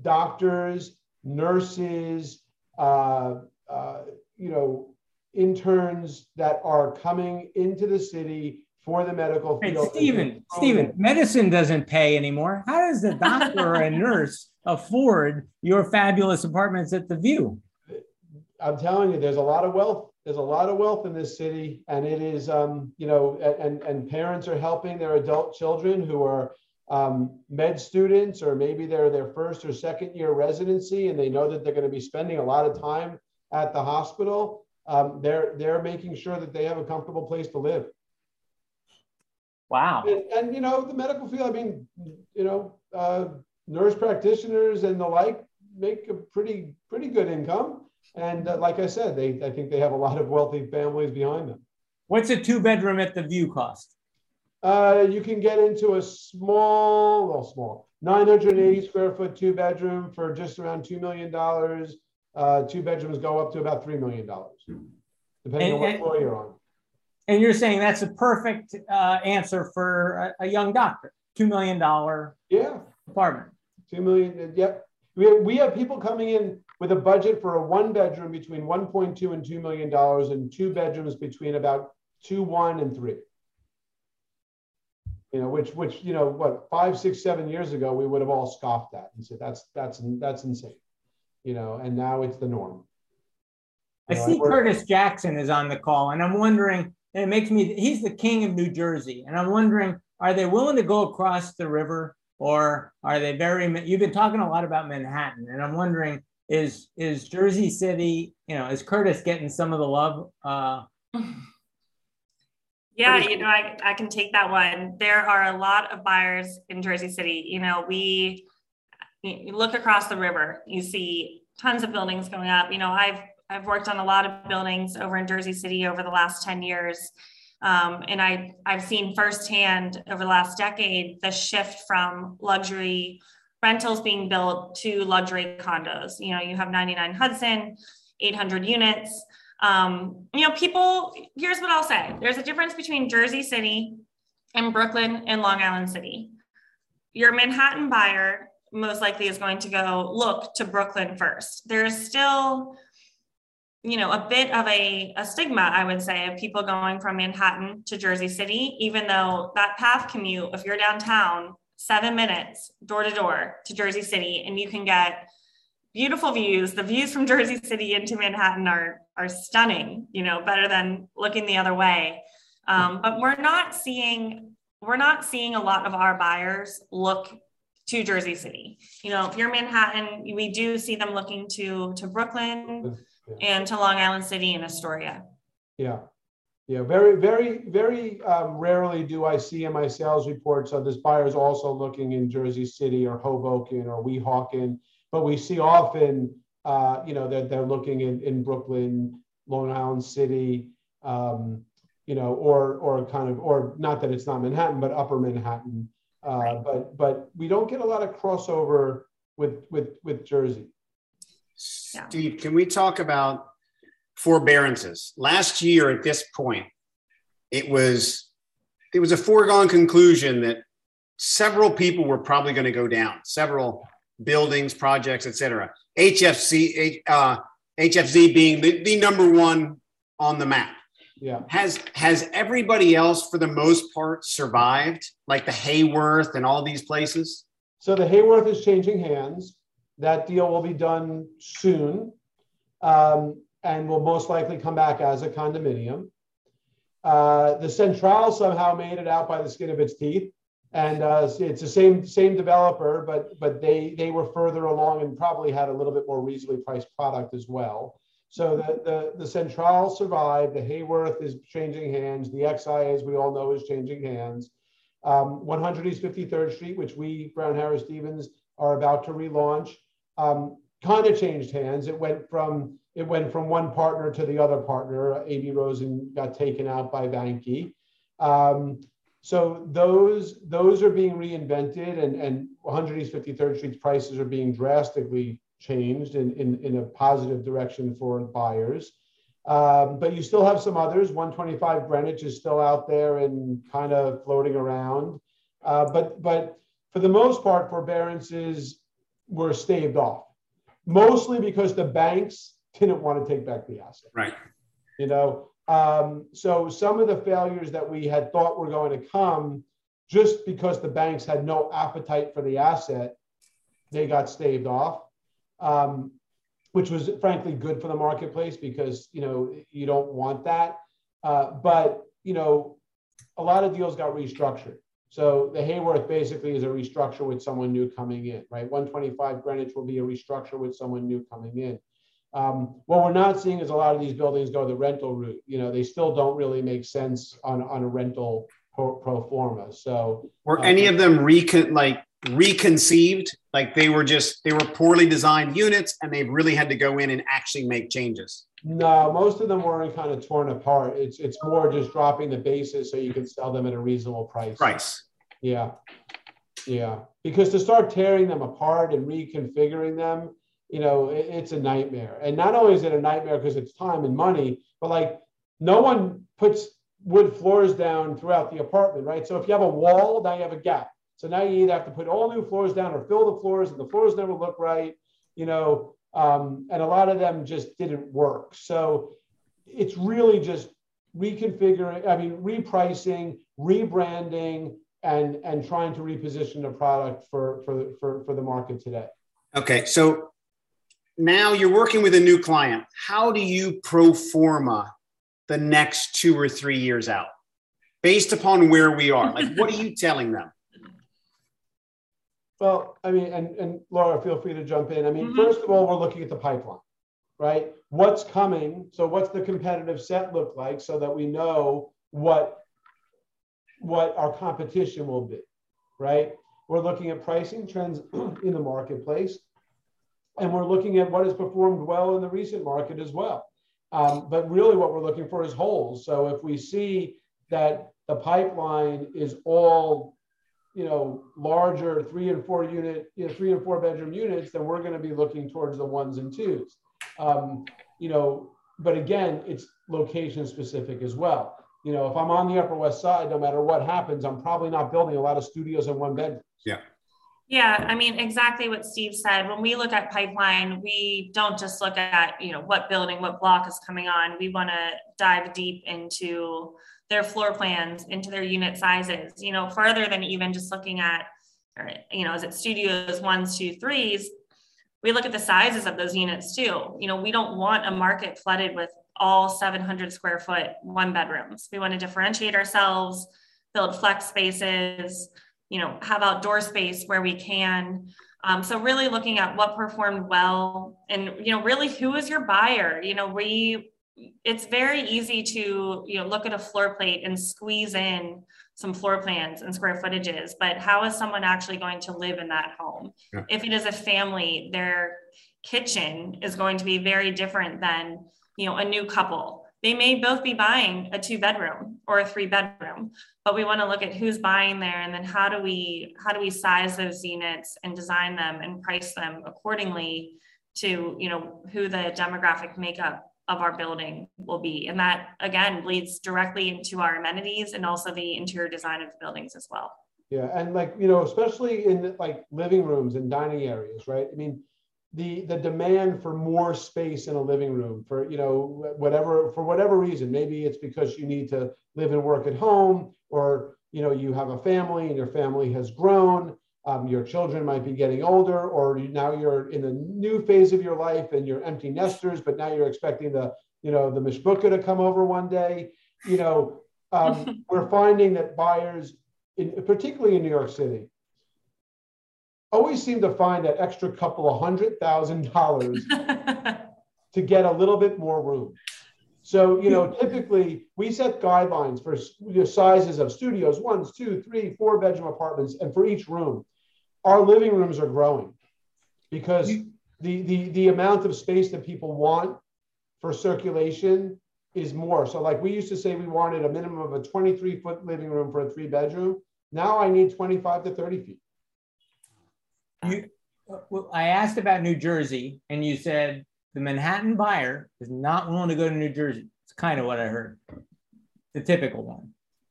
Speaker 1: doctors nurses uh, uh, you know interns that are coming into the city for the medical field.
Speaker 3: Hey, Stephen, Stephen, medicine doesn't pay anymore. How does the doctor or a nurse afford your fabulous apartments at the View?
Speaker 1: I'm telling you, there's a lot of wealth. There's a lot of wealth in this city, and it is, um, you know, and and parents are helping their adult children who are um, med students, or maybe they're their first or second year residency, and they know that they're going to be spending a lot of time at the hospital. Um, they're they're making sure that they have a comfortable place to live.
Speaker 3: Wow.
Speaker 1: And, and, you know, the medical field, I mean, you know, uh, nurse practitioners and the like make a pretty, pretty good income. And uh, like I said, they, I think they have a lot of wealthy families behind them.
Speaker 3: What's a two bedroom at the view cost?
Speaker 1: Uh, you can get into a small, well, small, 980 square foot two bedroom for just around $2 million. Uh, two bedrooms go up to about $3 million, depending and, on what floor you're on.
Speaker 3: And you're saying that's a perfect uh, answer for a, a, young doctor, $2 million
Speaker 1: yeah.
Speaker 3: apartment.
Speaker 1: Two million, yep. We have, we have people coming in with a budget for a one bedroom between 1.2 and $2 million and two bedrooms between about two, one and three. You know, which, which, you know, what, five, six, seven years ago, we would have all scoffed at and said, that's, that's, that's insane. You know, and now it's the norm.
Speaker 3: You I know, see Curtis Jackson is on the call, and I'm wondering and it makes me, he's the king of New Jersey. And I'm wondering, are they willing to go across the river or are they very, you've been talking a lot about Manhattan. And I'm wondering, is, is Jersey City, you know, is Curtis getting some of the love? Uh, *laughs*
Speaker 4: yeah, you know, I, I can take that one. There are a lot of buyers in Jersey City. You know, we you look across the river, you see tons of buildings going up. You know, I've I've worked on a lot of buildings over in Jersey City over the last 10 years. Um, and I, I've seen firsthand over the last decade the shift from luxury rentals being built to luxury condos. You know, you have 99 Hudson, 800 units. Um, you know, people, here's what I'll say there's a difference between Jersey City and Brooklyn and Long Island City. Your Manhattan buyer most likely is going to go look to Brooklyn first. There's still you know, a bit of a, a stigma, I would say, of people going from Manhattan to Jersey City, even though that path commute, if you're downtown, seven minutes door to door to Jersey City, and you can get beautiful views. The views from *laughs* Jersey City into Manhattan are are stunning, you know, better than looking the other way. Um, but we're not seeing we're not seeing a lot of our buyers look to Jersey City. You know, if you're Manhattan, we do see them looking to to Brooklyn and to Long Island City and Astoria.
Speaker 1: Yeah. Yeah, very, very, very um, rarely do I see in my sales reports of this buyers also looking in Jersey City or Hoboken or Weehawken, but we see often, uh, you know, that they're, they're looking in, in Brooklyn, Long Island City, um, you know, or or kind of, or not that it's not Manhattan, but Upper Manhattan. Uh, right. But but we don't get a lot of crossover with with with Jersey.
Speaker 2: Steve, can we talk about forbearances. Last year at this point, it was it was a foregone conclusion that several people were probably going to go down, several buildings, projects, etc. HFC, uh, HFZ being the, the number one on the map.
Speaker 1: Yeah.
Speaker 2: Has has everybody else, for the most part, survived? Like the Hayworth and all these places.
Speaker 1: So the Hayworth is changing hands. That deal will be done soon, um, and will most likely come back as a condominium. Uh, the Central somehow made it out by the skin of its teeth and uh, it's the same same developer, but but they they were further along and probably had a little bit more reasonably priced product as well. So the the, the Central survived. The Hayworth is changing hands. The XI, as we all know, is changing hands. Um, 100 East 53rd Street, which we Brown Harris Stevens are about to relaunch, um, kind of changed hands. It went from it went from one partner to the other partner. Aby Rosen got taken out by Vanke. Um, so those those are being reinvented, and and 100 East 53rd Street's prices are being drastically changed in in, in a positive direction for buyers. Um, but you still have some others. 125 Greenwich is still out there and kind of floating around. Uh, but but for the most part, forbearances were staved off, mostly because the banks didn't want to take back the asset.
Speaker 2: Right.
Speaker 1: You know, um, so some of the failures that we had thought were going to come, just because the banks had no appetite for the asset, they got staved off, um, which was frankly good for the marketplace because you know you don't want that. Uh, but you know, a lot of deals got restructured. So the Hayworth basically is a restructure with someone new coming in, right? 125 Greenwich will be a restructure with someone new coming in. Um, what we're not seeing is a lot of these buildings go the rental route. You know, they still don't really make sense on, on a rental pro, pro forma. So
Speaker 2: were uh, any of them recon like reconceived? Like they were just they were poorly designed units, and they really had to go in and actually make changes.
Speaker 1: No, most of them weren't kind of torn apart. It's it's more just dropping the basis so you can sell them at a reasonable price.
Speaker 2: Price.
Speaker 1: Yeah, yeah. Because to start tearing them apart and reconfiguring them you know, it, it's a nightmare. And not only is it a nightmare because it's time and money, but like no one puts wood floors down throughout the apartment, right? So if you have a wall, now you have a gap. So now you either have to put all new floors down or fill the floors, and the floors never look right, you know. Um, and a lot of them just didn't work. So it's really just reconfiguring, I mean, repricing, rebranding, and and trying to reposition the product for for for, for the market today.
Speaker 2: Okay, so now you're working with a new client. How do you pro forma the next two or three years out based upon where we are? Like, what are you telling them?
Speaker 1: Well, I mean, and, and Laura, feel free to jump in. I mean, mm-hmm. first of all, we're looking at the pipeline, right? What's coming? So, what's the competitive set look like so that we know what what our competition will be, right? We're looking at pricing trends *clears throat* in the marketplace and we're looking at what has performed well in the recent market as well. Um, but really, what we're looking for is holes. So if we see that the pipeline is all, you know, larger three and four unit, you know, three and four bedroom units, then we're going to be looking towards the ones and twos. Um, you know, but again, it's location specific as well. You know, if I'm on the Upper West Side, no matter what happens, I'm probably not building a lot of studios and one bedrooms.
Speaker 2: Yeah.
Speaker 4: Yeah, I mean, exactly what Steve said. When we look at pipeline, we don't just look at, you know, what building, what block is coming on. We want to dive deep into their floor plans, into their unit sizes, you know, further than even just looking at, or, you know, is it studios ones, two, threes? We look at the sizes of those units too. You know, we don't want a market flooded with all 700 square foot one bedrooms. We want to differentiate ourselves, build flex spaces, you know, have outdoor space where we can. Um, so really looking at what performed well and, you know, really who is your buyer? You know, we, it's very easy to, you know, look at a floor plate and squeeze in some floor plans and square footages, but how is someone actually going to live in that home? Yeah. If it is a family, their kitchen is going to be very different than, you know, a new couple they may both be buying a two bedroom or a three bedroom but we want to look at who's buying there and then how do we how do we size those units and design them and price them accordingly to you know who the demographic makeup of our building will be. And that again bleeds directly into our amenities and also the interior design of the buildings as well.
Speaker 1: Yeah, and like you know, especially in like living rooms and dining areas, right? I mean, the the demand for more space in a living room for you know whatever for whatever reason, maybe it's because you need to live and work at home, or you know you have a family and your family has grown. Um, your children might be getting older, or you, now you're in a new phase of your life and you're empty nesters, but now you're expecting the you know the mishpucha to come over one day. You know, um, *laughs* we're finding that buyers in, particularly in New York City, always seem to find that extra couple of hundred thousand dollars *laughs* to get a little bit more room. So, you know, typically we set guidelines for the sizes of studios, ones, two, three, four bedroom apartments, and for each room. Our living rooms are growing because the, the, the amount of space that people want for circulation is more. So, like we used to say, we wanted a minimum of a 23 foot living room for a three bedroom. Now I need 25 to 30 feet.
Speaker 3: You, well, I asked about New Jersey, and you said the Manhattan buyer is not willing to go to New Jersey. It's kind of what I heard, the typical one.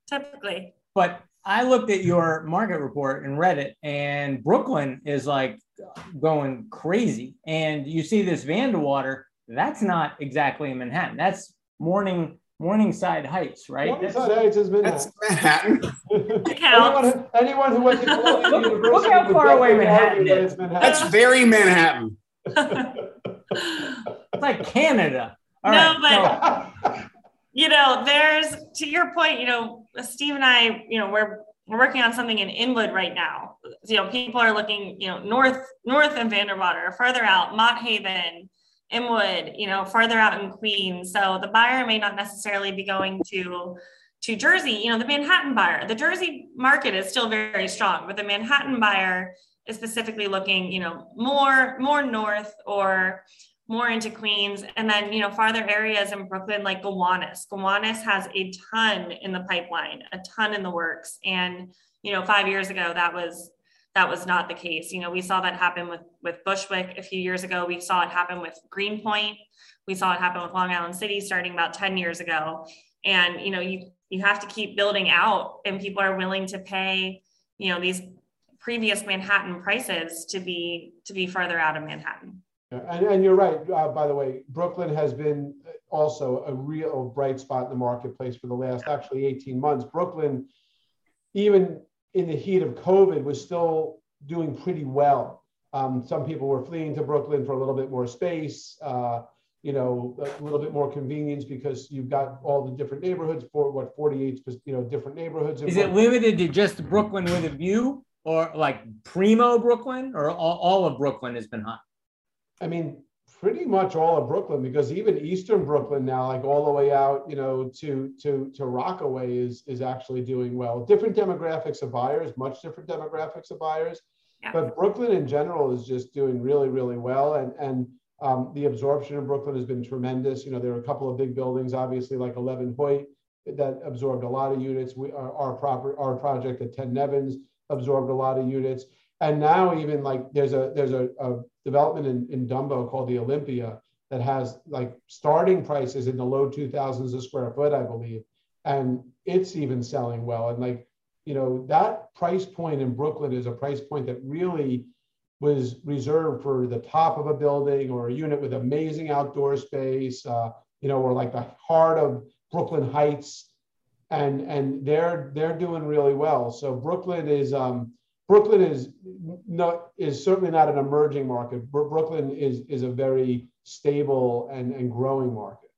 Speaker 4: Typically.
Speaker 3: But I looked at your market report and read it, and Brooklyn is like going crazy. And you see this Vandewater, that's not exactly in Manhattan. That's Morning Morningside Heights, right?
Speaker 1: Morningside Heights is Manhattan.
Speaker 2: Manhattan. *laughs*
Speaker 1: anyone, anyone who went to *laughs* Columbia
Speaker 3: look,
Speaker 1: University
Speaker 3: look how far away Manhattan
Speaker 1: that
Speaker 3: is.
Speaker 1: Manhattan.
Speaker 2: That's very Manhattan. *laughs*
Speaker 3: it's like Canada. All
Speaker 4: no,
Speaker 3: right,
Speaker 4: but you know, there's to your point, you know, Steve and I, you know, we're we're working on something in Inwood right now. You know, people are looking, you know, north north of Vandewater, further out, Mott Haven, Inwood, you know, farther out in Queens. So the buyer may not necessarily be going to to Jersey. You know, the Manhattan buyer, the Jersey market is still very strong, but the Manhattan buyer is specifically looking, you know, more more north or more into Queens, and then you know farther areas in Brooklyn like Gowanus. Gowanus has a ton in the pipeline, a ton in the works, and you know five years ago that was that was not the case. You know, we saw that happen with with Bushwick a few years ago. We saw it happen with Greenpoint. We saw it happen with Long Island City starting about 10 years ago. And you know, you you have to keep building out and people are willing to pay, you know, these previous Manhattan prices to be to be further out of Manhattan.
Speaker 1: And, and you're right. Uh, by the way, Brooklyn has been also a real bright spot in the marketplace for the last actually 18 months. Brooklyn, even in the heat of COVID was still doing pretty well. Um, some people were fleeing to Brooklyn for a little bit more space, uh, you know, a little bit more convenience because you've got all the different neighborhoods for what 48, you know, different neighborhoods.
Speaker 3: Is it limited to just Brooklyn with a view or like primo Brooklyn or all, all of Brooklyn has been hot?
Speaker 1: I mean, pretty much all of Brooklyn because even Eastern Brooklyn now, like all the way out, you know, to to to Rockaway is is actually doing well. Different demographics of buyers, much different demographics of buyers, yeah. but Brooklyn in general is just doing really really well, and and um, the absorption in Brooklyn has been tremendous. You know, there are a couple of big buildings, obviously like 11 Hoyt, that absorbed a lot of units. We our our proper our project at 10 Nevins absorbed a lot of units and now even like there's a there's a, a development in, in Dumbo called the Olympia that has like starting prices in the low 2000s a square foot, I believe. And it's even selling well. And like, you know, that price point in Brooklyn is a price point that really was reserved for the top of a building or a unit with amazing outdoor space, uh, you know, or like the heart of Brooklyn Heights. And, and they're, they're doing really well. So Brooklyn is, um, Brooklyn is not is certainly not an emerging market. Brooklyn is is a very stable and, and growing market.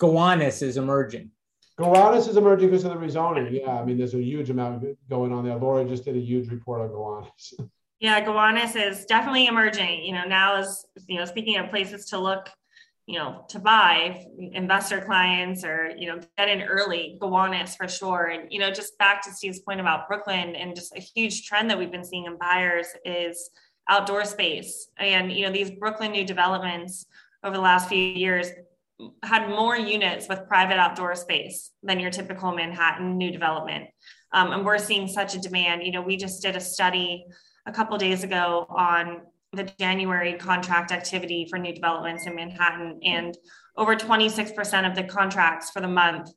Speaker 3: Gowanus is emerging.
Speaker 1: Gowanus is emerging because of the rezoning. Yeah, I mean, there's a huge amount going on there. Laura just did a huge report on Gowanus. *laughs*
Speaker 4: Yeah, Gowanus is definitely emerging. You know, now is you know speaking of places to look you know, to buy investor clients or, you know, get in early, go on Gowanus for sure. And, you know, just back to Steve's point about Brooklyn and just a huge trend that we've been seeing in buyers is outdoor space. And, you know, these Brooklyn new developments over the last few years had more units with private outdoor space than your typical Manhattan new development. Um, and we're seeing such a demand. You know, we just did a study a couple days ago on the January contract activity for new developments in Manhattan. And over 26% of the contracts for the month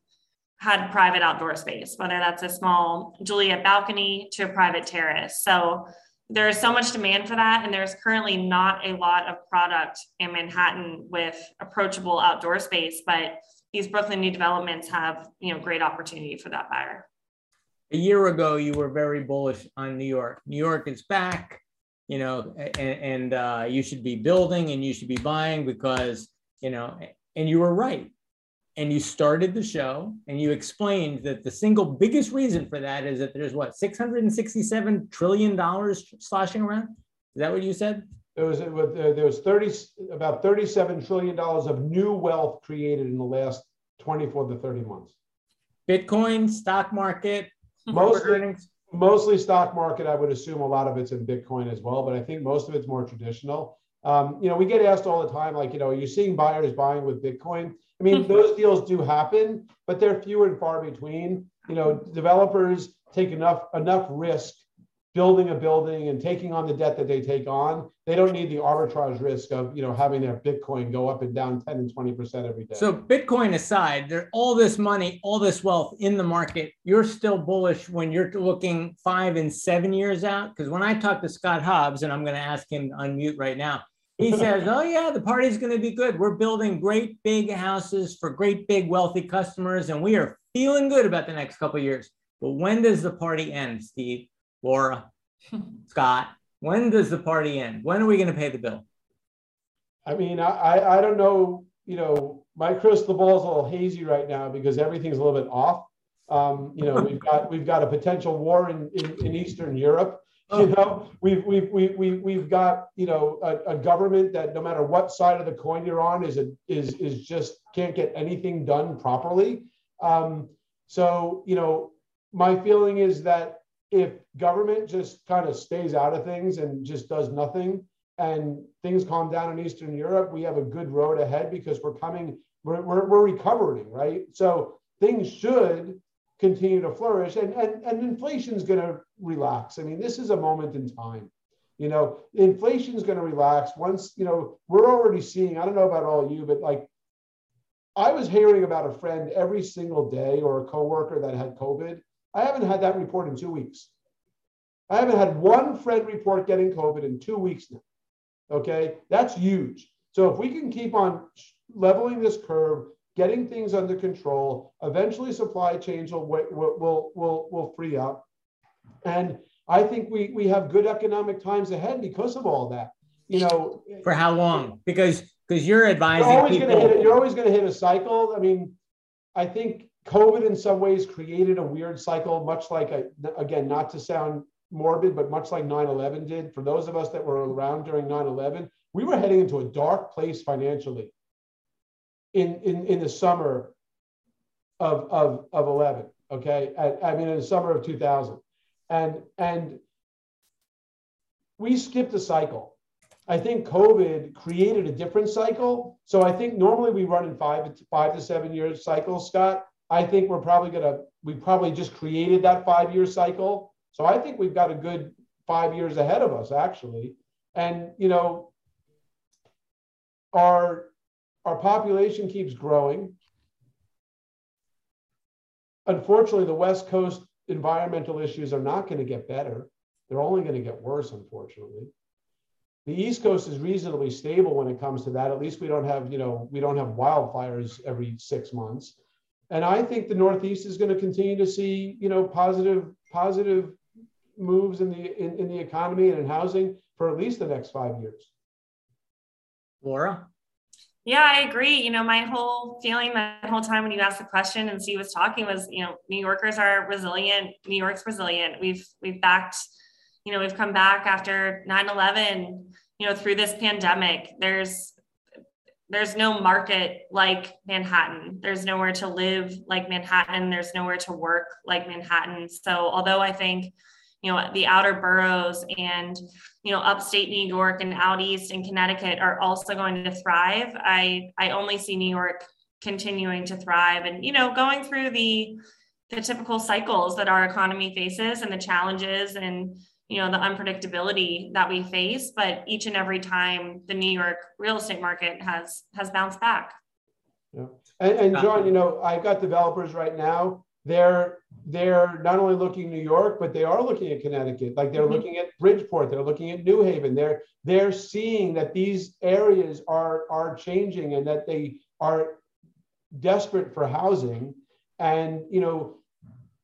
Speaker 4: had private outdoor space, whether that's a small Juliet balcony to a private terrace. So there's so much demand for that. And there's currently not a lot of product in Manhattan with approachable outdoor space, but these Brooklyn new developments have, you know, great opportunity for that buyer.
Speaker 3: A year ago, you were very bullish on New York. New York is back, you know, and, and uh, you should be building and you should be buying because, you know, and you were right. And you started the show and you explained that the single biggest reason for that is that there's what 667 trillion dollars sloshing around? Is that what you said?
Speaker 1: There was uh, there was 30 about 37 trillion dollars of new wealth created in the last 24 to 30 months.
Speaker 3: Bitcoin stock market
Speaker 1: mostly mostly stock market i would assume a lot of it's in bitcoin as well but i think most of it's more traditional um, you know we get asked all the time like you know are you seeing buyers buying with bitcoin I mean, *laughs* those deals do happen, but they're few and far between. You know, developers take enough enough risk building a building and taking on the debt that they take on. They don't need the arbitrage risk of you know having their Bitcoin go up and down 10 and 20 percent every day.
Speaker 3: So Bitcoin aside, there's all this money, all this wealth in the market. You're still bullish when you're looking five and seven years out. Because when I talk to Scott Hobbs, and I'm going to ask him to unmute right now, he *laughs* says, Oh, yeah, the party's going to be good. We're building great big houses for great big wealthy customers, and we are feeling good about the next couple years. But when does the party end, Steve, Laura, *laughs* Scott? When does the party end? When are we going to pay the bill?
Speaker 1: I mean, I, I don't know. You know, my crystal ball is a little hazy right now because everything's a little bit off. Um, you know, we've got we've got a potential war in, in, in Eastern Europe. You know, we've we've we we we've got you know a, a, government that no matter what side of the coin you're on is a, is is just can't get anything done properly. Um, so you know, my feeling is that if government just kind of stays out of things and just does nothing, and things calm down in Eastern Europe, we have a good road ahead because we're coming, we're we're, we're recovering, right? So things should continue to flourish and, and, and inflation is going to relax. I mean, this is a moment in time. You know, inflation is going to relax once, you know, we're already seeing, I don't know about all you, but like I was hearing about a friend every single day or a coworker that had COVID. I haven't had that report in two weeks. I haven't had one friend report getting COVID in two weeks now. Okay, that's huge. So if we can keep on leveling this curve, getting things under control. Eventually, supply chains will will will will, free up, and I think we we have good economic times ahead because of all that. You know,
Speaker 3: for how long? Because because you're advising
Speaker 1: you're always
Speaker 3: people.
Speaker 1: Gonna hit, you're always going to hit a cycle. I mean, I think COVID in some ways created a weird cycle, much like a, again, not to sound morbid, but much like 9/11 did. For those of us that were around during 9/11, we were heading into a dark place financially in, in, in the summer of, of, of 11, okay? I, I mean, in the summer of 2000. And, and we skipped a cycle. I think COVID created a different cycle. So I think normally we run in five five to seven year cycles, Scott. I think we're probably gonna we probably just created that five year cycle. So I think we've got a good five years ahead of us actually. And you know, our our population keeps growing. Unfortunately, the West Coast environmental issues are not going to get better. They're only going to get worse, unfortunately. The East Coast is reasonably stable when it comes to that. At least we don't have, you know, we don't have wildfires every six months. And I think the Northeast is going to continue to see, you know, positive, positive moves in the in, in the economy and in housing for at least the next five years.
Speaker 3: Laura?
Speaker 4: Yeah, I agree. You know, my whole feeling that whole time when you asked the question and Steve was talking was, you know, New Yorkers are resilient. New York's resilient. We've we've backed, you know, we've come back after 9-11, you know, through this pandemic. There's there's no market like Manhattan. There's nowhere to live like Manhattan. There's nowhere to work like Manhattan. So although I think you know the outer boroughs and you know upstate new york and out east and connecticut are also going to thrive i i only see new york continuing to thrive and you know going through the the typical cycles that our economy faces and the challenges and you know the unpredictability that we face but each and every time the new york real estate market has has bounced back
Speaker 1: Yeah. And, and John, you know, I've got developers right now. They're they're not only looking New York, but they are looking at Connecticut. Like they're mm-hmm. looking at Bridgeport, they're looking at New Haven. They're they're seeing that these areas are are changing and that they are desperate for housing. And you know,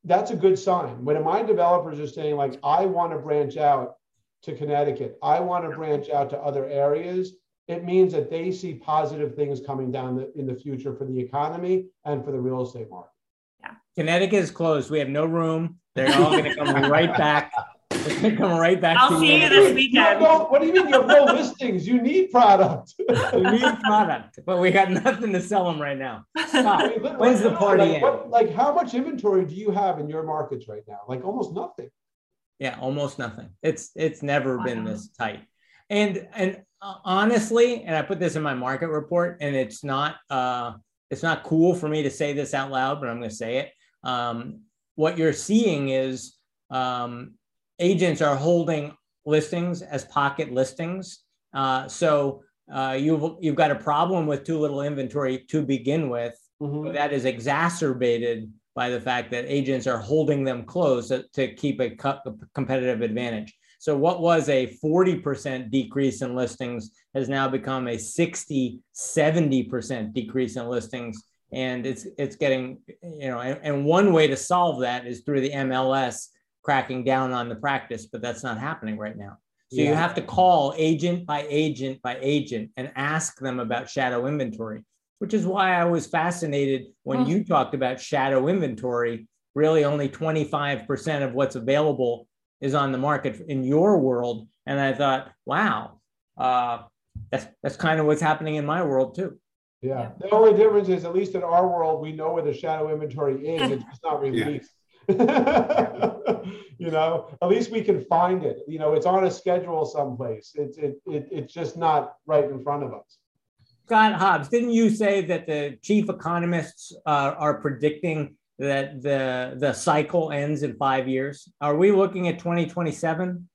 Speaker 1: that's a good sign. When my developers are saying, like, I want to branch out to Connecticut, I want to branch out to other areas, it means that they see positive things coming down the, in the future for the economy and for the real estate market.
Speaker 3: Yeah. Connecticut is closed. We have no room. They're all going to come right back. *laughs* *laughs* They're going to come right back.
Speaker 4: I'll see you this weekend.
Speaker 1: No, what do you mean you have no *laughs* listings? You need product. *laughs*
Speaker 3: you need product, but we got nothing to sell them right now. Stop. When's the party
Speaker 1: like, what, like, how much inventory do you have in your markets right now? Like almost nothing.
Speaker 3: Yeah, almost nothing. It's it's never wow. been this tight. And and uh, honestly, and I put this in my market report, and it's not uh, it's not cool for me to say this out loud, but I'm going to say it. Um, what you're seeing is um, agents are holding listings as pocket listings. Uh, so uh, you've you've got a problem with too little inventory to begin with. Mm-hmm. That is exacerbated by the fact that agents are holding them close to, to keep a, co- a competitive advantage. So what was a 40% decrease in listings has now become a 60, 70% decrease in listings. And it's it's getting, you know, and, and one way to solve that is through the MLS cracking down on the practice, but that's not happening right now. So yeah. you have to call agent by agent by agent and ask them about shadow inventory, which is why I was fascinated when you talked about shadow inventory. Really, only 25% of what's available is on the market in your world. And I thought, wow, uh, that's that's kind of what's happening in my world too.
Speaker 1: Yeah. The only difference is, at least in our world, we know where the shadow inventory is. It's just not released. Yeah. *laughs* you know, at least we can find it. You know, it's on a schedule someplace. It's it, it it's just not right in front of us.
Speaker 3: Scott Hobbs, didn't you say that the chief economists uh, are predicting that the the cycle ends in five years. Are we looking at 2027?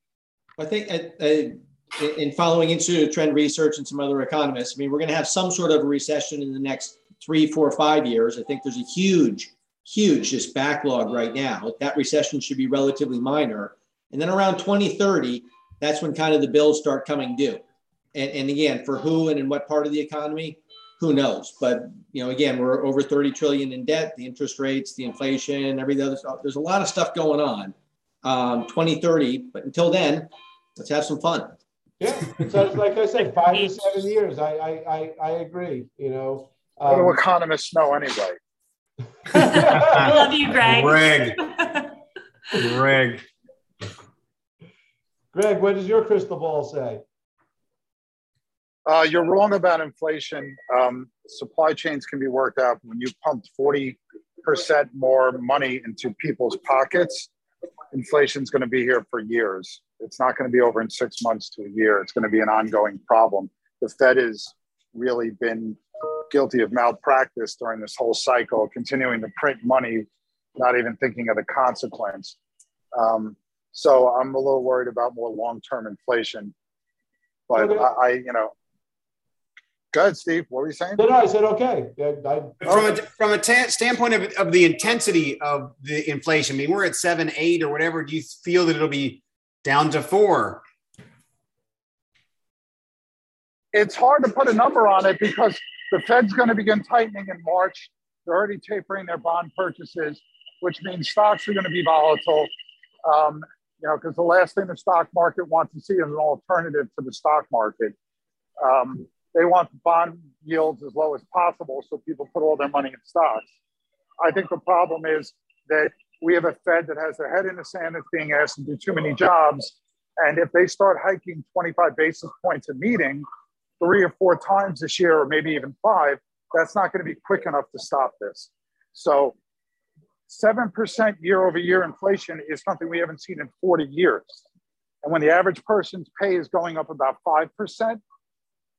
Speaker 5: I think uh, uh, in following Institute of Trend Research and some other economists, I mean, we're going to have some sort of a recession in the next three, four, five years. I think there's a huge, huge just backlog right now. That recession should be relatively minor. And then around 2030, that's when kind of the bills start coming due. And, and again, for who and in what part of the economy, who knows? But you know, again, we're over 30 trillion in debt, the interest rates, the inflation, every other stuff. There's a lot of stuff going on. Um, 2030, but until then, let's have some fun.
Speaker 1: Yeah, so like I say, five to seven years. I I I, I agree. You know,
Speaker 6: um, what do economists know anyway?
Speaker 4: I *laughs* love you, Greg.
Speaker 2: Greg. Greg.
Speaker 1: Greg, what does your crystal ball say?
Speaker 6: Uh, you're wrong about inflation. Um, supply chains can be worked out. When you pumped 40% more money into people's pockets, inflation is going to be here for years. It's not going to be over in six months to a year. It's going to be an ongoing problem. The Fed has really been guilty of malpractice during this whole cycle, continuing to print money, not even thinking of the consequence. Um, so I'm a little worried about more long-term inflation. But okay. I, I, you know, Good, Steve. What were you saying?
Speaker 1: No, no, I said okay. I,
Speaker 2: I, from a, from a t- standpoint of, of the intensity of the inflation, I mean, we're at seven, eight, or whatever. Do you feel that it'll be down to four?
Speaker 6: It's hard to put a number on it because the Fed's going to begin tightening in March. They're already tapering their bond purchases, which means stocks are going to be volatile. Um, you know, because the last thing the stock market wants to see is an alternative to the stock market. Um, they want the bond yields as low as possible so people put all their money in stocks. I think the problem is that we have a Fed that has their head in the sand that's being asked to do too many jobs. And if they start hiking 25 basis points a meeting three or four times this year, or maybe even five, that's not going to be quick enough to stop this. So 7% year over year inflation is something we haven't seen in 40 years. And when the average person's pay is going up about 5%,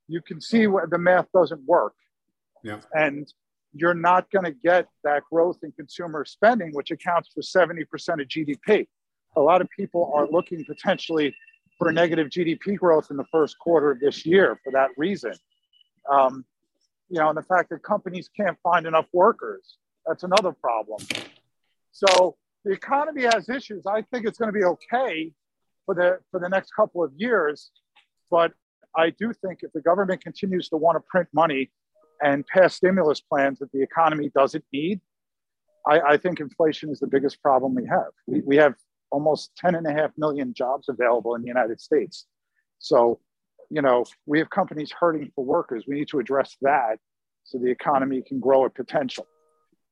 Speaker 6: you can see where the math doesn't work.
Speaker 2: Yeah.
Speaker 6: And you're not going to get that growth in consumer spending, which accounts for 70% of GDP. A lot of people are looking potentially for negative GDP growth in the first quarter of this year for that reason. Um, you know, and the fact that companies can't find enough workers. That's another problem. So the economy has issues. I think it's going to be okay for the for the next couple of years, but I do think if the government continues to want to print money and pass stimulus plans that the economy doesn't need, I, I think inflation is the biggest problem we have. We, we have almost 10 and a half million jobs available in the United States. So, you know, we have companies hurting for workers. We need to address that so the economy can grow at potential.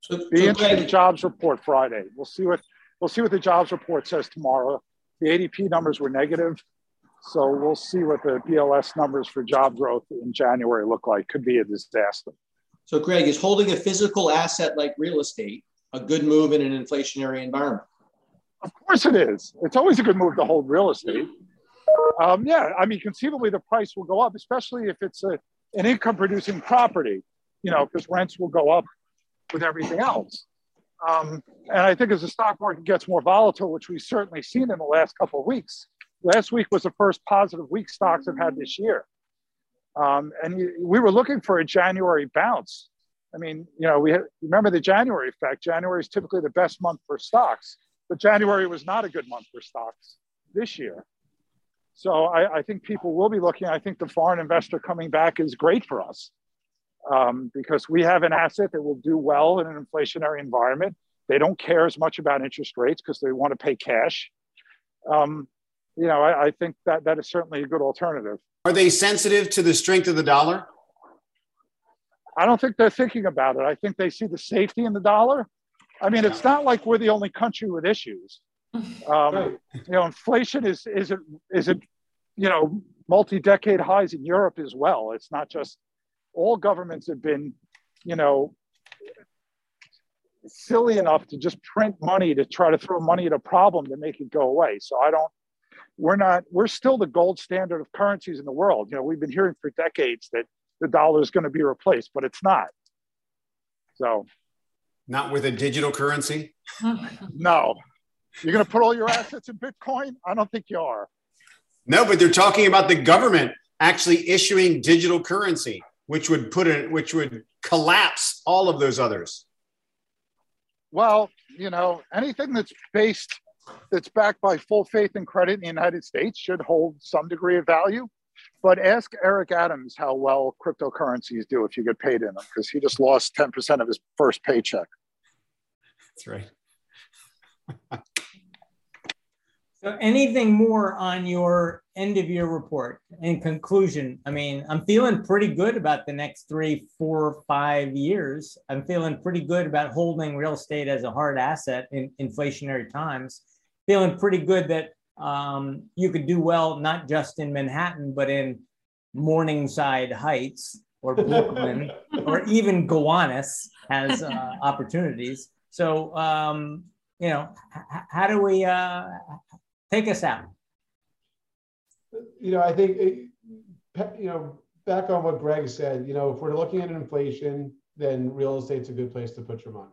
Speaker 6: So, Be so interested in jobs report Friday. We'll see what we'll see what the jobs report says tomorrow. The ADP numbers were negative, so we'll see what the BLS numbers for job growth in January look like. Could be a disaster.
Speaker 5: So, Greg, is holding a physical asset like real estate a good move in an inflationary environment?
Speaker 6: Of course it is. It's always a good move to hold real estate. Um, yeah, I mean, conceivably the price will go up, especially if it's a, an income producing property, you know, because rents will go up with everything else. Um, and I think as the stock market gets more volatile, which we've certainly seen in the last couple of weeks, last week was the first positive week stocks have had this year. Um, and we were looking for a January bounce. I mean, you know, we remember the January effect. January is typically the best month for stocks, but January was not a good month for stocks this year. So I, I think people will be looking. I think the foreign investor coming back is great for us um, because we have an asset that will do well in an inflationary environment. They don't care as much about interest rates because they want to pay cash. Um, you know, I, I think that that is certainly a good alternative.
Speaker 2: Are they sensitive to the strength of the dollar?
Speaker 6: I don't think they're thinking about it. I think they see the safety in the dollar. I mean, it's not like we're the only country with issues. *laughs* Um, you know, inflation is is it is it you know multi-decade highs in Europe as well. It's not just all governments have been, you know, silly enough to just print money to try to throw money at a problem to make it go away. So I don't. We're not. We're still the gold standard of currencies in the world. You know, we've been hearing for decades that the dollar is going to be replaced, but it's not. So,
Speaker 2: not with a digital currency. *laughs*
Speaker 6: no, you're going to put all your assets in Bitcoin? I don't think you are.
Speaker 2: No, but they're talking about the government actually issuing digital currency, which would put it, which would collapse all of those others.
Speaker 6: Well, you know, anything that's based, that's backed by full faith and credit in the United States should hold some degree of value. But ask Eric Adams how well cryptocurrencies do if you get paid in them, because he just lost 10% of his first paycheck.
Speaker 2: That's right.
Speaker 3: So, anything more on your end of year report? In conclusion, I mean, I'm feeling pretty good about the next three, four, five years. I'm feeling pretty good about holding real estate as a hard asset in inflationary times. Feeling pretty good that um, you could do well not just in Manhattan, but in Morningside Heights or Brooklyn *laughs* or even Gowanus has uh, opportunities. So, um, you know, h- how do we uh, Take us out.
Speaker 1: You know, I think, it, you know, back on what Greg said, you know, if we're looking at inflation, then real estate's a good place to put your money.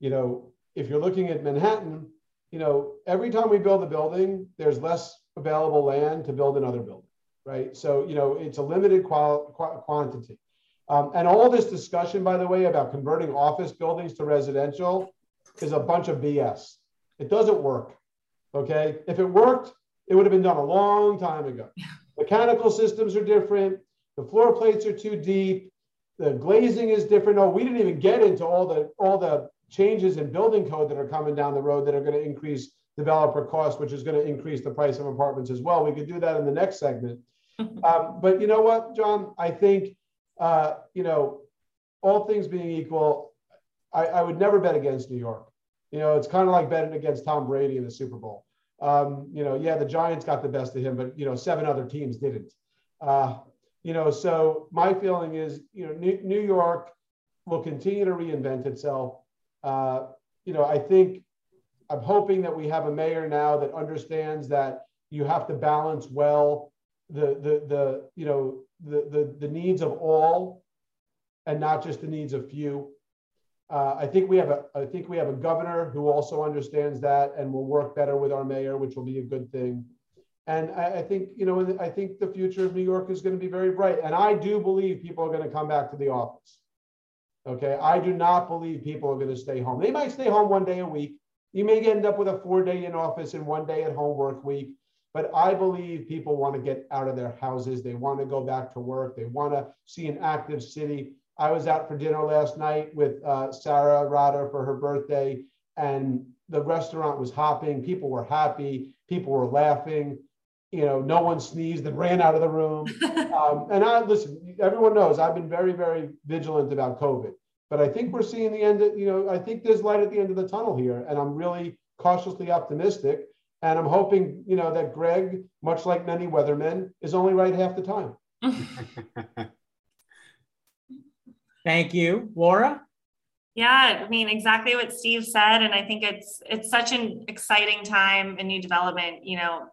Speaker 1: You know, if you're looking at Manhattan, you know, every time we build a building, there's less available land to build another building, right? So, you know, it's a limited qual- qu- quantity. Um, and all this discussion, by the way, about converting office buildings to residential is a bunch of BS. It doesn't work. Okay. If it worked, it would have been done a long time ago. *laughs* Mechanical systems are different. The floor plates are too deep. The glazing is different. Oh, we didn't even get into all the all the changes in building code that are coming down the road that are going to increase developer costs, which is going to increase the price of apartments as well. We could do that in the next segment. *laughs* um, but you know what, John? I think uh, you know, all things being equal, I, I would never bet against New York. You know, it's kind of like betting against Tom Brady in the Super Bowl. Um, you know, yeah, the Giants got the best of him, but you know, seven other teams didn't. Uh, you know, so my feeling is, you know, New, New York will continue to reinvent itself. Uh, you know, I think I'm hoping that we have a mayor now that understands that you have to balance well the the the you know the the, the needs of all and not just the needs of few. Uh, I think we have a I think we have a governor who also understands that and will work better with our mayor, which will be a good thing. And I, I think, you know, I think the future of New York is going to be very bright. And I do believe people are going to come back to the office. Okay. I do not believe people are going to stay home. They might stay home one day a week. You may end up with a four day in office and one day at home work week. But I believe people want to get out of their houses. They want to go back to work. They want to see an active city. I was out for dinner last night with uh, Sarah Rader for her birthday, and the restaurant was hopping. People were happy. People were laughing. You know, no one sneezed and ran out of the room. *laughs* Um, and I listen. Everyone knows I've been very, very vigilant about COVID. But I think we're seeing the end. Of, you know, I think there's light at the end of the tunnel here, and I'm really cautiously optimistic. And I'm hoping, you know, that Greg, much like many weathermen, is only right half the time. *laughs*
Speaker 3: Thank you, Laura.
Speaker 4: Yeah, I mean exactly what Steve said, and I think it's it's such an exciting time in new development. You know,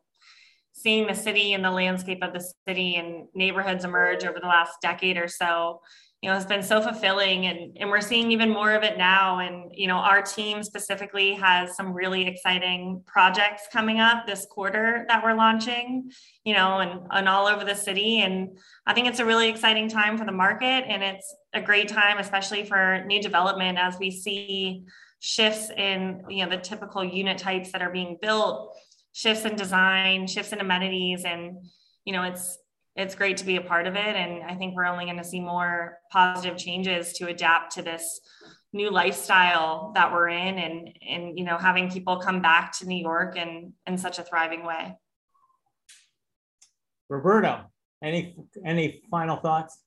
Speaker 4: seeing the city and the landscape of the city and neighborhoods emerge over the last decade or so you know, has been so fulfilling and, and we're seeing even more of it now. And, you know, our team specifically has some really exciting projects coming up this quarter that we're launching, you know, and, and all over the city. And I think it's a really exciting time for the market. And it's a great time, especially for new development as we see shifts in, you know, the typical unit types that are being built, shifts in design, shifts in amenities. And, you know, it's it's great to be a part of it. And I think we're only going to see more positive changes to adapt to this new lifestyle that we're in and, and, you know, having people come back to New York in, in such a thriving way.
Speaker 3: Roberto, any, any final thoughts?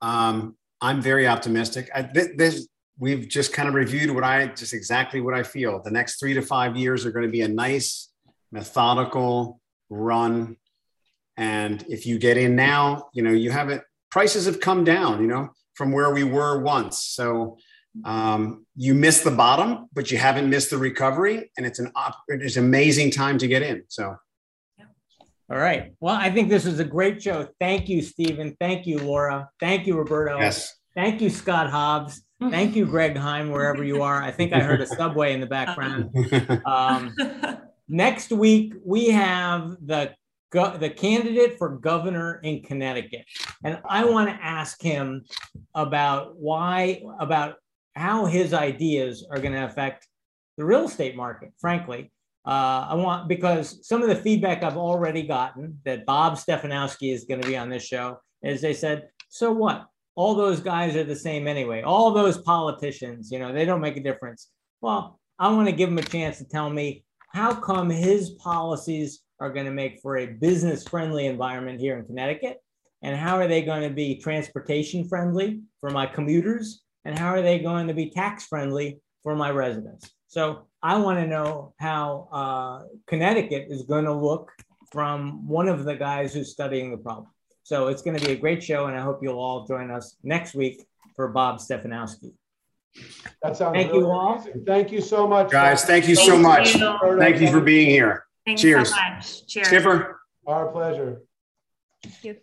Speaker 2: Um, I'm very optimistic. I, this, we've just kind of reviewed what I just exactly what I feel. The next three to five years are going to be a nice, methodical run and if you get in now, you know, you have it, prices have come down, you know, from where we were once. So um, you missed the bottom, but you haven't missed the recovery. And it's an, it's an amazing time to get in. So.
Speaker 3: All right. Well, I think this is a great show. Thank you, Stephen. Thank you, Laura. Thank you, Roberto.
Speaker 2: Yes.
Speaker 3: Thank you, Scott Hobbs. Thank you, Greg Heym, wherever you are. I think I heard a subway in the background. *laughs* Um, next week, we have the go- the candidate for governor in Connecticut, and I want to ask him about why, about how his ideas are going to affect the real estate market. Frankly, uh, I want because some of the feedback I've already gotten that Bob Stefanowski is going to be on this show is they said, "So what? All those guys are the same anyway. All those politicians, you know, they don't make a difference." Well, I want to give him a chance to tell me how come his policies are going to make for a business friendly environment here in Connecticut? And how are they going to be transportation friendly for my commuters? And how are they going to be tax friendly for my residents? So I want to know how uh, Connecticut is going to look from one of the guys who's studying the problem. So it's going to be a great show, and I hope you'll all join us next week for Bob Stefanowski.
Speaker 1: That sounds
Speaker 3: Thank
Speaker 1: really
Speaker 3: you all.
Speaker 1: amazing. Thank you so much.
Speaker 2: Guys, thank you
Speaker 4: Thank
Speaker 2: so much.
Speaker 4: you.
Speaker 2: Thank you for being here.
Speaker 4: Thanks
Speaker 2: Cheers.
Speaker 4: so much. Cheers.
Speaker 2: Skipper.
Speaker 1: Our pleasure. Thank you.